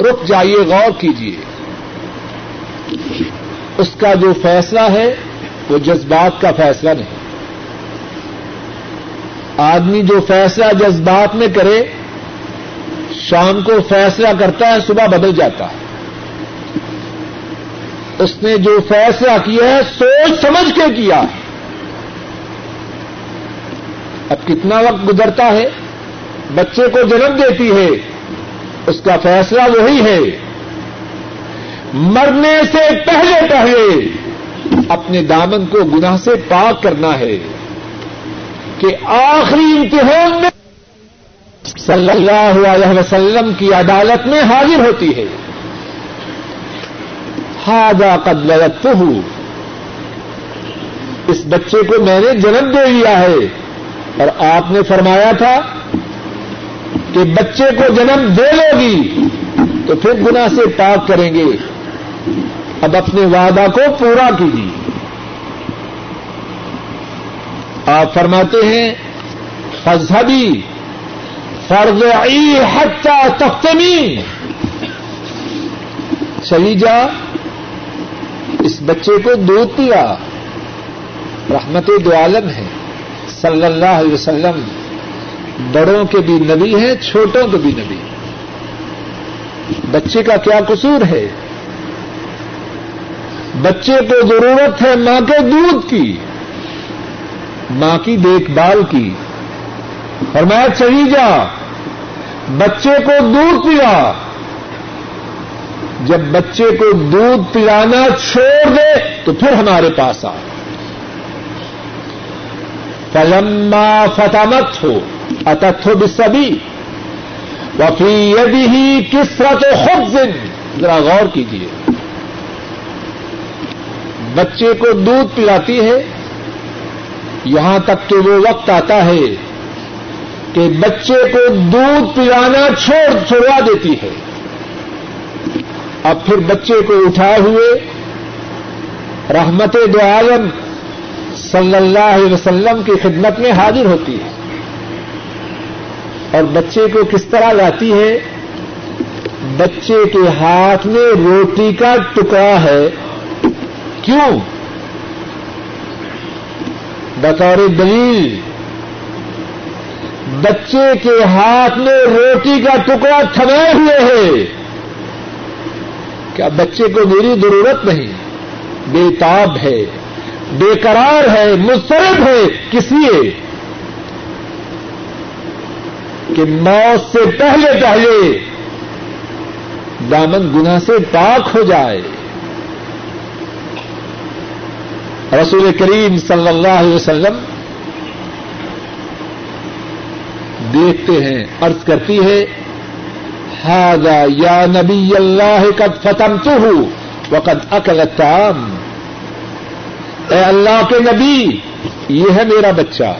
[SPEAKER 1] رک جائیے، غور کیجیے۔ اس کا جو فیصلہ ہے، وہ جذبات کا فیصلہ نہیں۔ آدمی جو فیصلہ جذبات میں کرے، شام کو فیصلہ کرتا ہے، صبح بدل جاتا ہے۔ اس نے جو فیصلہ کیا ہے، سوچ سمجھ کے کیا۔ اب کتنا وقت گزرتا ہے، بچے کو جنم دیتی ہے، اس کا فیصلہ وہی ہے۔ مرنے سے پہلے پہلے اپنے دامن کو گناہ سے پاک کرنا ہے کہ آخری امتحان میں صلی اللہ علیہ وسلم کی عدالت میں حاضر ہوتی ہے۔ ہاضا قدرت ہوں اس بچے کو میں نے جنم دے دیا ہے۔ اور آپ نے فرمایا تھا کہ بچے کو جنم دے لو گی تو پھر گنا سے پاک کریں گے۔ اب اپنے وعدہ کو پورا کیجیے۔ آپ فرماتے ہیں فضحبی فرض حتہ تختمی چلی جا، اس بچے کو دودھ پیا۔ رحمت دو عالم ہے۔ صلی اللہ علیہ وسلم، بڑوں کے بھی نبی ہیں، چھوٹوں کے بھی نبی بچے کا کیا قصور ہے؟ بچے کو ضرورت ہے ماں کے دودھ کی، ماں کی دیکھ بھال کی۔ اور میں چلی جا، بچے کو دودھ پیا جب بچے کو دودھ پلانا چھوڑ دے، تو پھر ہمارے پاس آ۔ فلما فتمت ہو، اتت ہو بسبی وفی یدی ہی کس طرح تو خود ذرا غور کیجیے بچے کو دودھ پلاتی ہے، یہاں تک کہ وہ وقت آتا ہے کہ بچے کو دودھ پلانا چھوڑ چھوڑوا دیتی ہے۔ اب پھر بچے کو اٹھائے ہوئے رحمت دو عالم صلی اللہ علیہ وسلم کی خدمت میں حاضر ہوتی ہے۔ اور بچے کو کس طرح لاتی ہے؟ بچے کے ہاتھ میں روٹی کا ٹکڑا ہے۔ کیوں؟ بطور دلیل، بچے کے ہاتھ میں روٹی کا ٹکڑا تھمائے ہوئے ہے۔ کیا بچے کو میری ضرورت نہیں؟ بے تاب ہے، بے قرار ہے، مسترد ہے، کس لیے؟ کہ موت سے پہلے پہلے دامن گنا سے پاک ہو جائے۔ رسول کریم صلی اللہ علیہ وسلم دیکھتے ہیں ارض کرتی ہے ہاضا یا نبی اللہ قد فتم تو ہوں وقت اکلتام اے اللہ کے نبی، یہ ہے میرا بچہ۔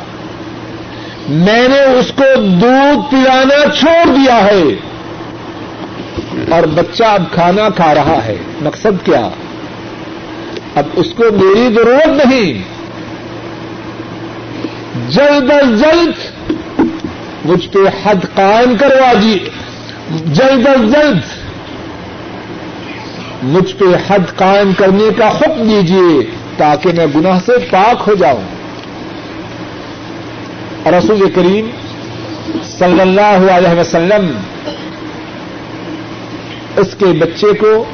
[SPEAKER 1] میں نے اس کو دودھ پلانا چھوڑ دیا ہے۔ اور بچہ اب کھانا کھا رہا ہے۔ مقصد کیا؟ اب اس کو میری ضرورت نہیں۔ جلد از جلد مجھ پہ حد قائم کروا جی جلد از جلد مجھ پہ حد قائم کرنے کا حکم دیجیے تاکہ میں گناہ سے پاک ہو جاؤں۔ رسول کریم صلی اللہ علیہ وسلم اس کے بچے کو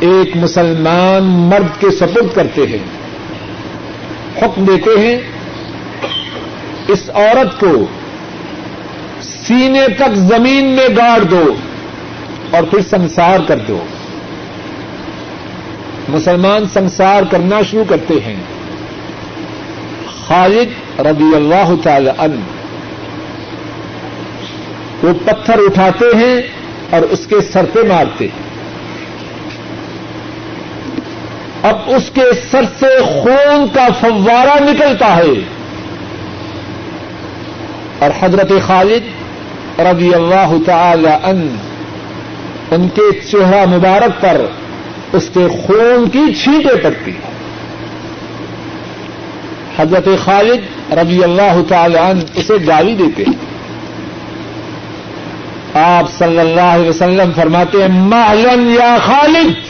[SPEAKER 1] ایک مسلمان مرد کے سپرد کرتے ہیں۔ حکم دیتے ہیں اس عورت کو سینے تک زمین میں گاڑ دو اور پھر سنسار کر دو۔ مسلمان سنسار کرنا شروع کرتے ہیں۔ خالد رضی اللہ تعالی عنہ وہ پتھر اٹھاتے ہیں اور اس کے سر پہ مارتے ہیں۔ اب اس کے سر سے خون کا فوارہ نکلتا ہے۔ اور حضرت خالد رضی اللہ تعالی ان ان کے چہرہ مبارک پر اس کے خون کی چھینٹیں پڑتی۔ حضرت خالد رضی اللہ تعالی عنہ اسے گالی دیتے۔ ہیں آپ صلی اللہ علیہ وسلم فرماتے ہیں مالن یا خالد؟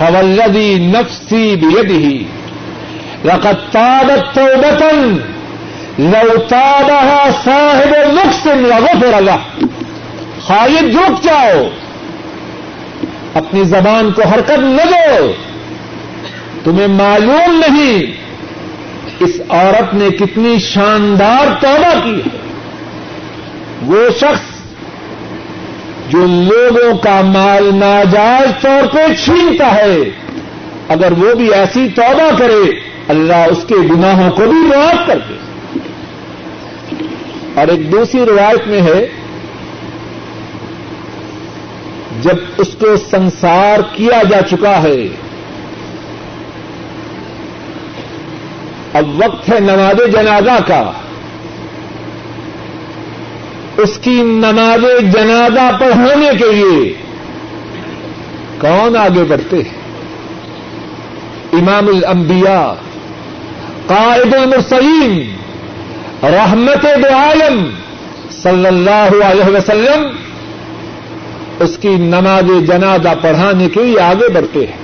[SPEAKER 1] فولدی نفسی بیدہی لقد تابت توبتن لو تابها صاحب نقص لغفر له خالد رک جاؤ۔ اپنی زبان کو حرکت نہ دو۔ تمہیں معلوم نہیں اس عورت نے کتنی شاندار توبہ کی۔ ہے وہ شخص جو لوگوں کا مال ناجائز طور پہ چھینتا ہے، اگر وہ بھی ایسی توبہ کرے، اللہ اس کے گناہوں کو بھی معاف کر دے۔ اور ایک دوسری روایت میں ہے، جب اس کو سنسار کیا جا چکا ہے، اب وقت ہے نماز جنازہ کا۔ اس کی نماز جنازہ پڑھانے کے لیے کون آگے بڑھتے ہیں؟ امام الانبیاء، قائد المرسلین، رحمت دو عالم صلی اللہ علیہ وسلم اس کی نماز جنازہ پڑھانے کے لیے آگے بڑھتے ہیں۔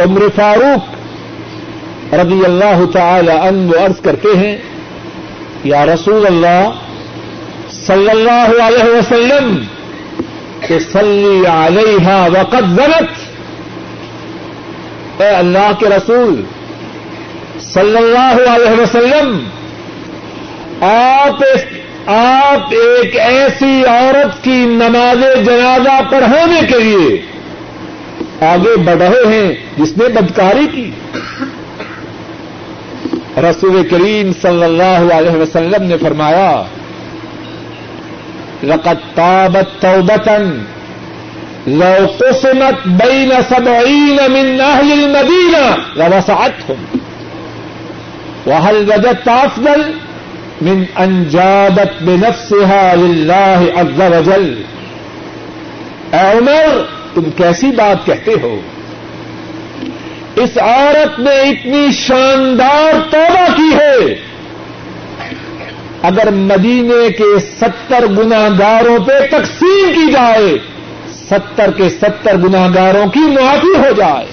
[SPEAKER 1] عمر فاروق رضی اللہ تعالی عنہ عرض کرتے ہیں، یا رسول اللہ صلی اللہ علیہ وسلم کہ صلی علیہ وقت غلط اے اللہ کے رسول، صلی اللہ علیہ وسلم، آپ آپ ایک ایسی عورت کی نماز جنازہ پڑھانے کے لیے آگے بڑھ رہے ہیں، جس نے بدکاری کی۔ رسول کریم صلی اللہ علیہ وسلم نے فرمایا لقد تابت توبة لو قسمت بين سبعين من أهل المدينة لوسعتهم. وهل وجدت أفضل من أن جادت بنفسها لله عز وجل؟ اے عمر، تم کیسی بات کہتے ہو؟ اس عورت نے اتنی شاندار توبہ کی ہے اگر مدینے کے ستر گناگاروں پہ تقسیم کی جائے، ستر کے ستر گناگاروں کی معافی ہو جائے۔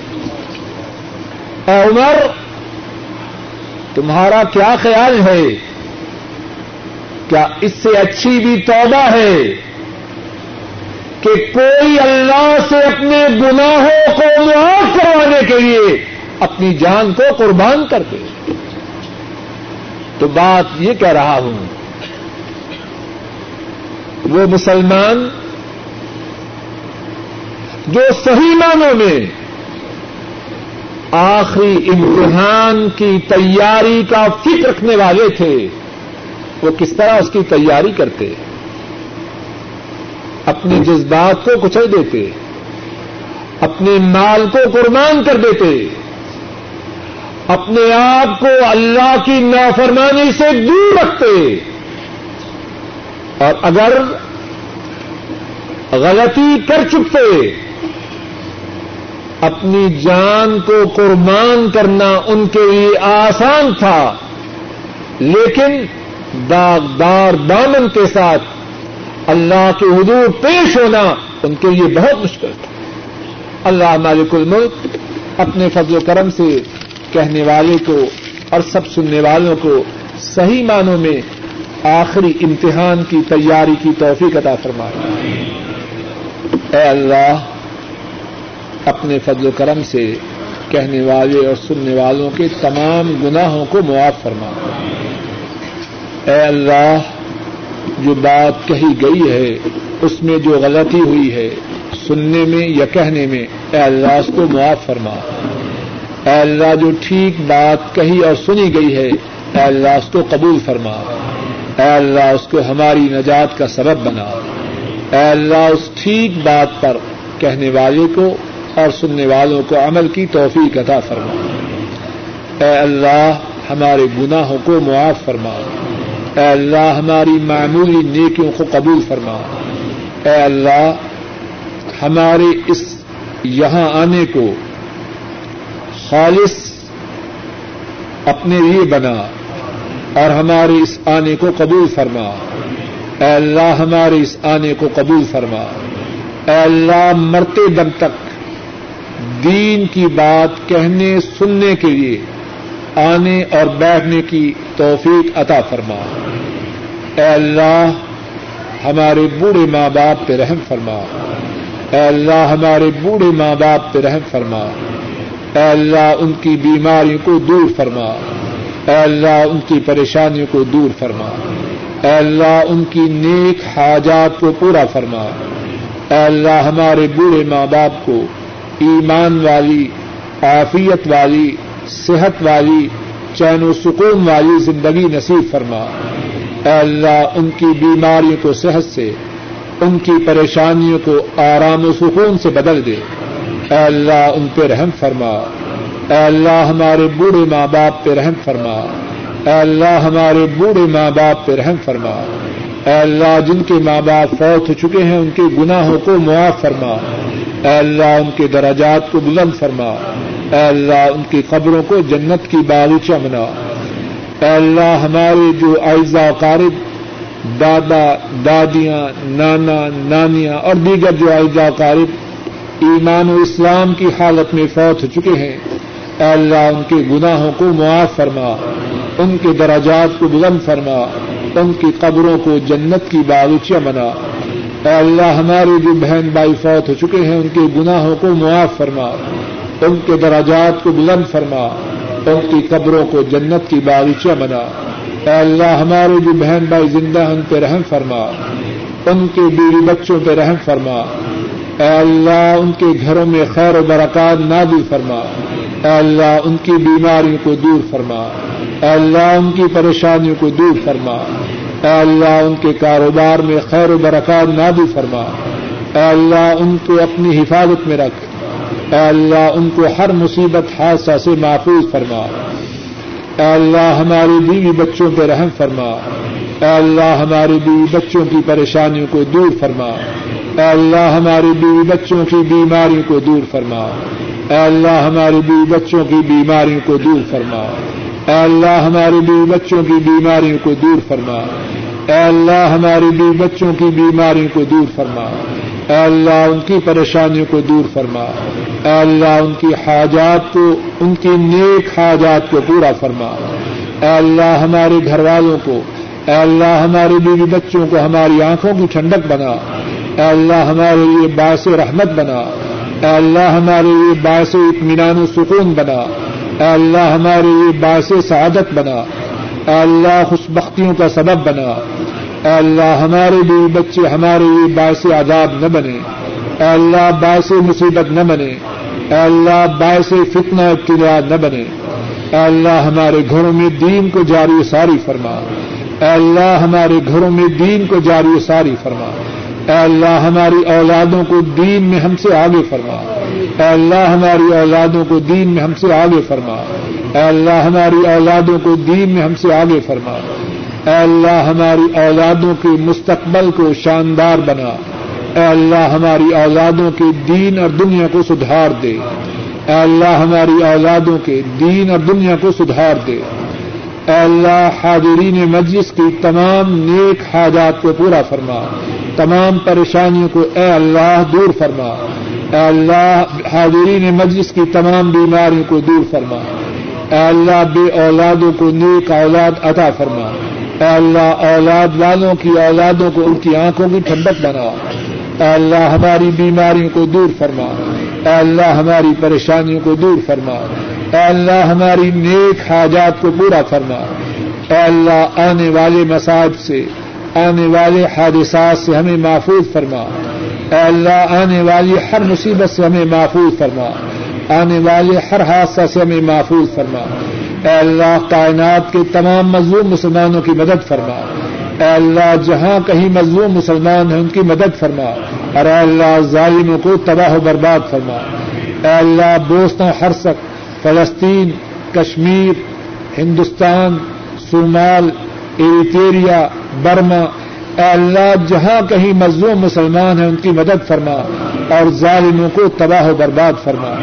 [SPEAKER 1] اے عمر، تمہارا کیا خیال ہے؟ کیا اس سے اچھی بھی توبہ ہے کہ کوئی اللہ سے اپنے گناہوں کو معاف کروانے کے لیے اپنی جان کو قربان کر دے؟ تو بات یہ کہہ رہا ہوں، وہ مسلمان جو صحیح معنوں میں آخری امتحان کی تیاری کا فکر رکھنے والے تھے، وہ کس طرح اس کی تیاری کرتے؟ اپنے جذبات کو کچل دیتے، اپنے مال کو قربان کر دیتے اپنے آپ کو اللہ کی نافرمانی سے دور رکھتے۔ اور اگر غلطی کر چکتے، اپنی جان کو قربان کرنا ان کے لیے آسان تھا، لیکن داغدار دامن کے ساتھ اللہ کے حدود پیش ہونا ان کے لیے بہت مشکل تھا۔ اللہ مالک الملک اپنے فضل و کرم سے کہنے والے کو اور سب سننے والوں کو صحیح معنوں میں آخری امتحان کی تیاری کی توفیق عطا فرمائے۔ اے اللہ، اپنے فضل و کرم سے کہنے والے اور سننے والوں کے تمام گناہوں کو معاف فرما۔ اے اللہ، جو بات کہی گئی ہے، اس میں جو غلطی ہوئی ہے، سننے میں یا کہنے میں، اے اللہ، اس کو معاف فرما۔ اے اللہ جو ٹھیک بات کہی اور سنی گئی ہے، اے اللہ اس کو قبول فرما۔ اے اللہ اس کو ہماری نجات کا سبب بنا۔ اے اللہ اس ٹھیک بات پر کہنے والے کو اور سننے والوں کو عمل کی توفیق عطا فرما۔ اے اللہ ہمارے گناہوں کو معاف فرما۔ اے اللہ ہماری معمولی نیکیوں کو قبول فرما۔ اے اللہ ہمارے اس یہاں آنے کو خالص اپنے لیے بنا اور ہمارے اس آنے کو قبول فرما۔ اے اللہ ہمارے اس آنے کو قبول فرما۔ اے اللہ، مرتے دم تک دین کی بات کہنے، سننے کے لیے آنے اور بیٹھنے کی توفیق عطا فرما۔ اے اللہ، ہمارے بوڑھے ماں باپ پہ رحم فرما۔ اے اللہ، ہمارے بوڑھے ماں باپ پہ رحم فرما۔ اے اللہ، ان کی بیماریوں کو دور فرما۔ اے اللہ، ان کی پریشانیوں کو دور فرما۔ اے اللہ، ان کی نیک حاجات کو پورا فرما۔ اے اللہ، ہمارے بوڑھے ماں باپ کو ایمان والی، عافیت والی، صحت والی، چین و سکون والی زندگی نصیب فرما۔ اے اللہ، ان کی بیماریوں کو صحت سے، ان کی پریشانیوں کو آرام و سکون سے بدل دے۔ اے اللہ ان پہ رحم فرما۔ اے اللہ ہمارے بوڑھے ماں باپ پہ رحم فرما۔ اے اللہ ہمارے بوڑھے ماں باپ پہ رحم فرما۔ اے اللہ جن کے ماں باپ فوت ہو چکے ہیں، ان کے گناہوں کو معاف فرما۔ اے اللہ ان کے دراجات کو بلند فرما۔ اے اللہ ان کی قبروں کو جنت کی باغیچہ بنا۔ اے اللہ ہمارے جو اعزا قارب، دادا، دادیاں، نانا، نانیاں اور دیگر جو اعزا قارب ایمان و اسلام کی حالت میں فوت ہو چکے ہیں۔ اے اللہ، ان کے گناہوں کو معاف فرما، ان کے دراجات کو بلند فرما، ان کی قبروں کو جنت کی باغیچیاں بنا۔ اے اللہ، ہمارے جو بہن بھائی فوت ہو چکے ہیں، ان کے گناہوں کو معاف فرما، ان کے دراجات کو بلند فرما، ان کی قبروں کو جنت کی باغیچہ بنا۔ اے اللہ، ہمارے جو بہن بھائی زندہ ان پہ رحم فرما۔ ان کے بیوی بچوں پہ رحم فرما۔ اے اللہ، ان کے گھروں میں خیر و برکات نادل فرما۔ اے اللہ، ان کی بیماریوں کو دور فرما۔ اے اللہ، ان کی پریشانیوں کو دور فرما۔ اے اللہ، ان کے کاروبار میں خیر و برکات نادل فرما۔ اے اللہ، ان کو اپنی حفاظت میں رکھ۔ اے اللہ، ان کو ہر مصیبت حادثہ سے محفوظ فرما۔ اے اللہ ہمارے بیوی بچوں پہ رحم فرما۔ اے اللہ ہمارے بیوی بچوں کی پریشانیوں کو دور فرما۔ اے اللہ ہمارے بیوی بچوں کی بیماریوں کو دور فرما۔ اے اللہ ہمارے بیوی بچوں کی بیماریوں کو دور فرما۔ اے اللہ ہمارے بیوی بچوں کی بیماریوں کو دور فرما۔ اے اللہ ہمارے بیوی بچوں کی بیماریوں کو دور فرما۔ اے اللہ ان کی پریشانیوں کو دور فرما۔ اے اللہ ان کی حاجات کو، ان کی نیک حاجات کو پورا فرما۔ اے اللہ ہمارے گھر والوں کو، اے اللہ ہمارے بیوی بچوں کو ہماری آنکھوں کی ٹھنڈک بنا۔ اے اللہ ہمارے لیے باعث رحمت بنا۔ اے اللہ ہمارے لیے باعث اطمینان و سکون بنا۔ اے اللہ ہمارے لیے باعث سعادت بنا۔ اے اللہ خوشبختیوں کا سبب بنا۔ اے اللہ ہمارے بھی بچے ہمارے لیے باعث عذاب نہ بنے۔ اے اللہ باعث مصیبت نہ بنے۔ اے اللہ باعث فتنہ ابتدا نہ بنے۔ اے اللہ ہمارے گھروں میں دین کو جاری ساری فرما۔ اے اللہ ہمارے گھروں میں دین کو جاری ساری فرما۔ اے اللہ ہماری اولادوں کو دین میں ہم سے آگے فرما۔ اے اللہ ہماری اولادوں کو دین میں ہم سے آگے فرما۔ اے اللہ ہماری اولادوں کو دین میں ہم سے آگے فرما۔ اے اللہ ہماری اولادوں کے مستقبل کو شاندار بنا۔ اے اللہ ہماری اولادوں کے دین اور دنیا کو سدھار دے۔ اے اللہ ہماری اولادوں کے دین اور دنیا کو سدھار دے۔ اے اللہ حاضرین مجلس کی تمام نیک حاجات کو پورا فرما۔ تمام پریشانیوں کو اے اللہ دور فرما۔ اے اللہ حاضرین مجلس کی تمام بیماریوں کو دور فرما۔ اے اللہ بے اولادوں کو نیک اولاد عطا فرما۔ اے اللہ اولاد والوں کی اولادوں کو ان کی آنکھوں کی ٹھنڈک بنا۔ اے اللہ ہماری بیماریوں کو دور فرما۔ اے اللہ ہماری پریشانیوں کو دور فرما۔ اے اللہ ہماری نیک حاجات کو پورا فرما۔ اے اللہ آنے والے مسائب سے، آنے والے حادثات سے ہمیں محفوظ فرما۔ اے اللہ آنے والی ہر مصیبت سے ہمیں محفوظ فرما۔ آنے والے ہر حادثہ سے ہمیں محفوظ فرما۔ اے اللہ کائنات کے تمام مظلوم مسلمانوں کی مدد فرما۔ اے اللہ جہاں کہیں مظلوم مسلمان ہیں ان کی مدد فرما۔ اور اے اللہ ظالموں کو تباہ و برباد فرما۔ اے اللہ بوسنا ہرسک فلسطین، کشمیر، ہندوستان، صومال، ایریٹیریا، برما، اے اللہ، جہاں کہیں مظلوم مسلمان ہیں، ان کی مدد فرما اور ظالموں کو تباہ و برباد فرما۔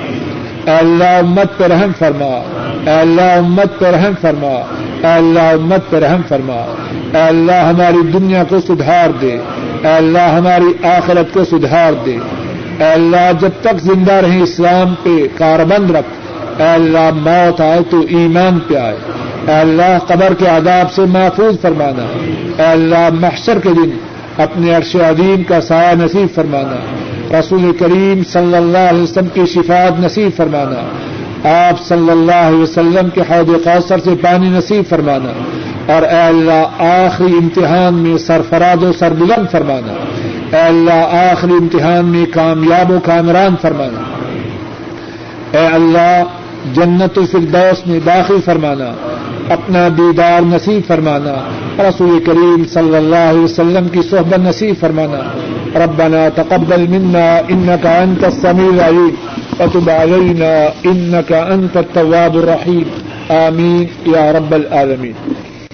[SPEAKER 1] اے اللہ، امت پہ رحم فرما۔ اے اللہ، امت پہ رحم فرما۔ اے اللہ، امت پہ رحم فرما۔ اے اللہ، ہماری دنیا کو سدھار دے۔ اے اللہ، ہماری آخرت کو سدھار دے۔ اے اللہ، جب تک زندہ رہیں اسلام پہ، کاربند رکھ۔ اے اللہ موت آئے تو ایمان پہ آئے۔ اے اللہ قبر کے آداب سے محفوظ فرمانا۔ اے اللہ محشر کے دن اپنے عرش عظیم کا سایہ نصیب فرمانا۔ رسول کریم صلی اللہ علیہ وسلم کی شفاعت نصیب فرمانا۔ آپ صلی اللہ علیہ وسلم کے حوض قوثر سے پانی نصیب فرمانا۔ اور اے اللہ آخری امتحان میں سرفراد و سربلند فرمانا۔ اے اللہ آخری امتحان میں کامیاب و کامران فرمانا۔ اے اللہ جنت الفردوس میں داخل فرمانا، اپنا دیدار نصیب فرمانا، رسول کریم صلی اللہ علیہ وسلم کی صحبت نصیب فرمانا، ربنا تقبل منا انك انت السميع العليم وتب علينا انك انت التواب الرحيم آمين يا رب العالمين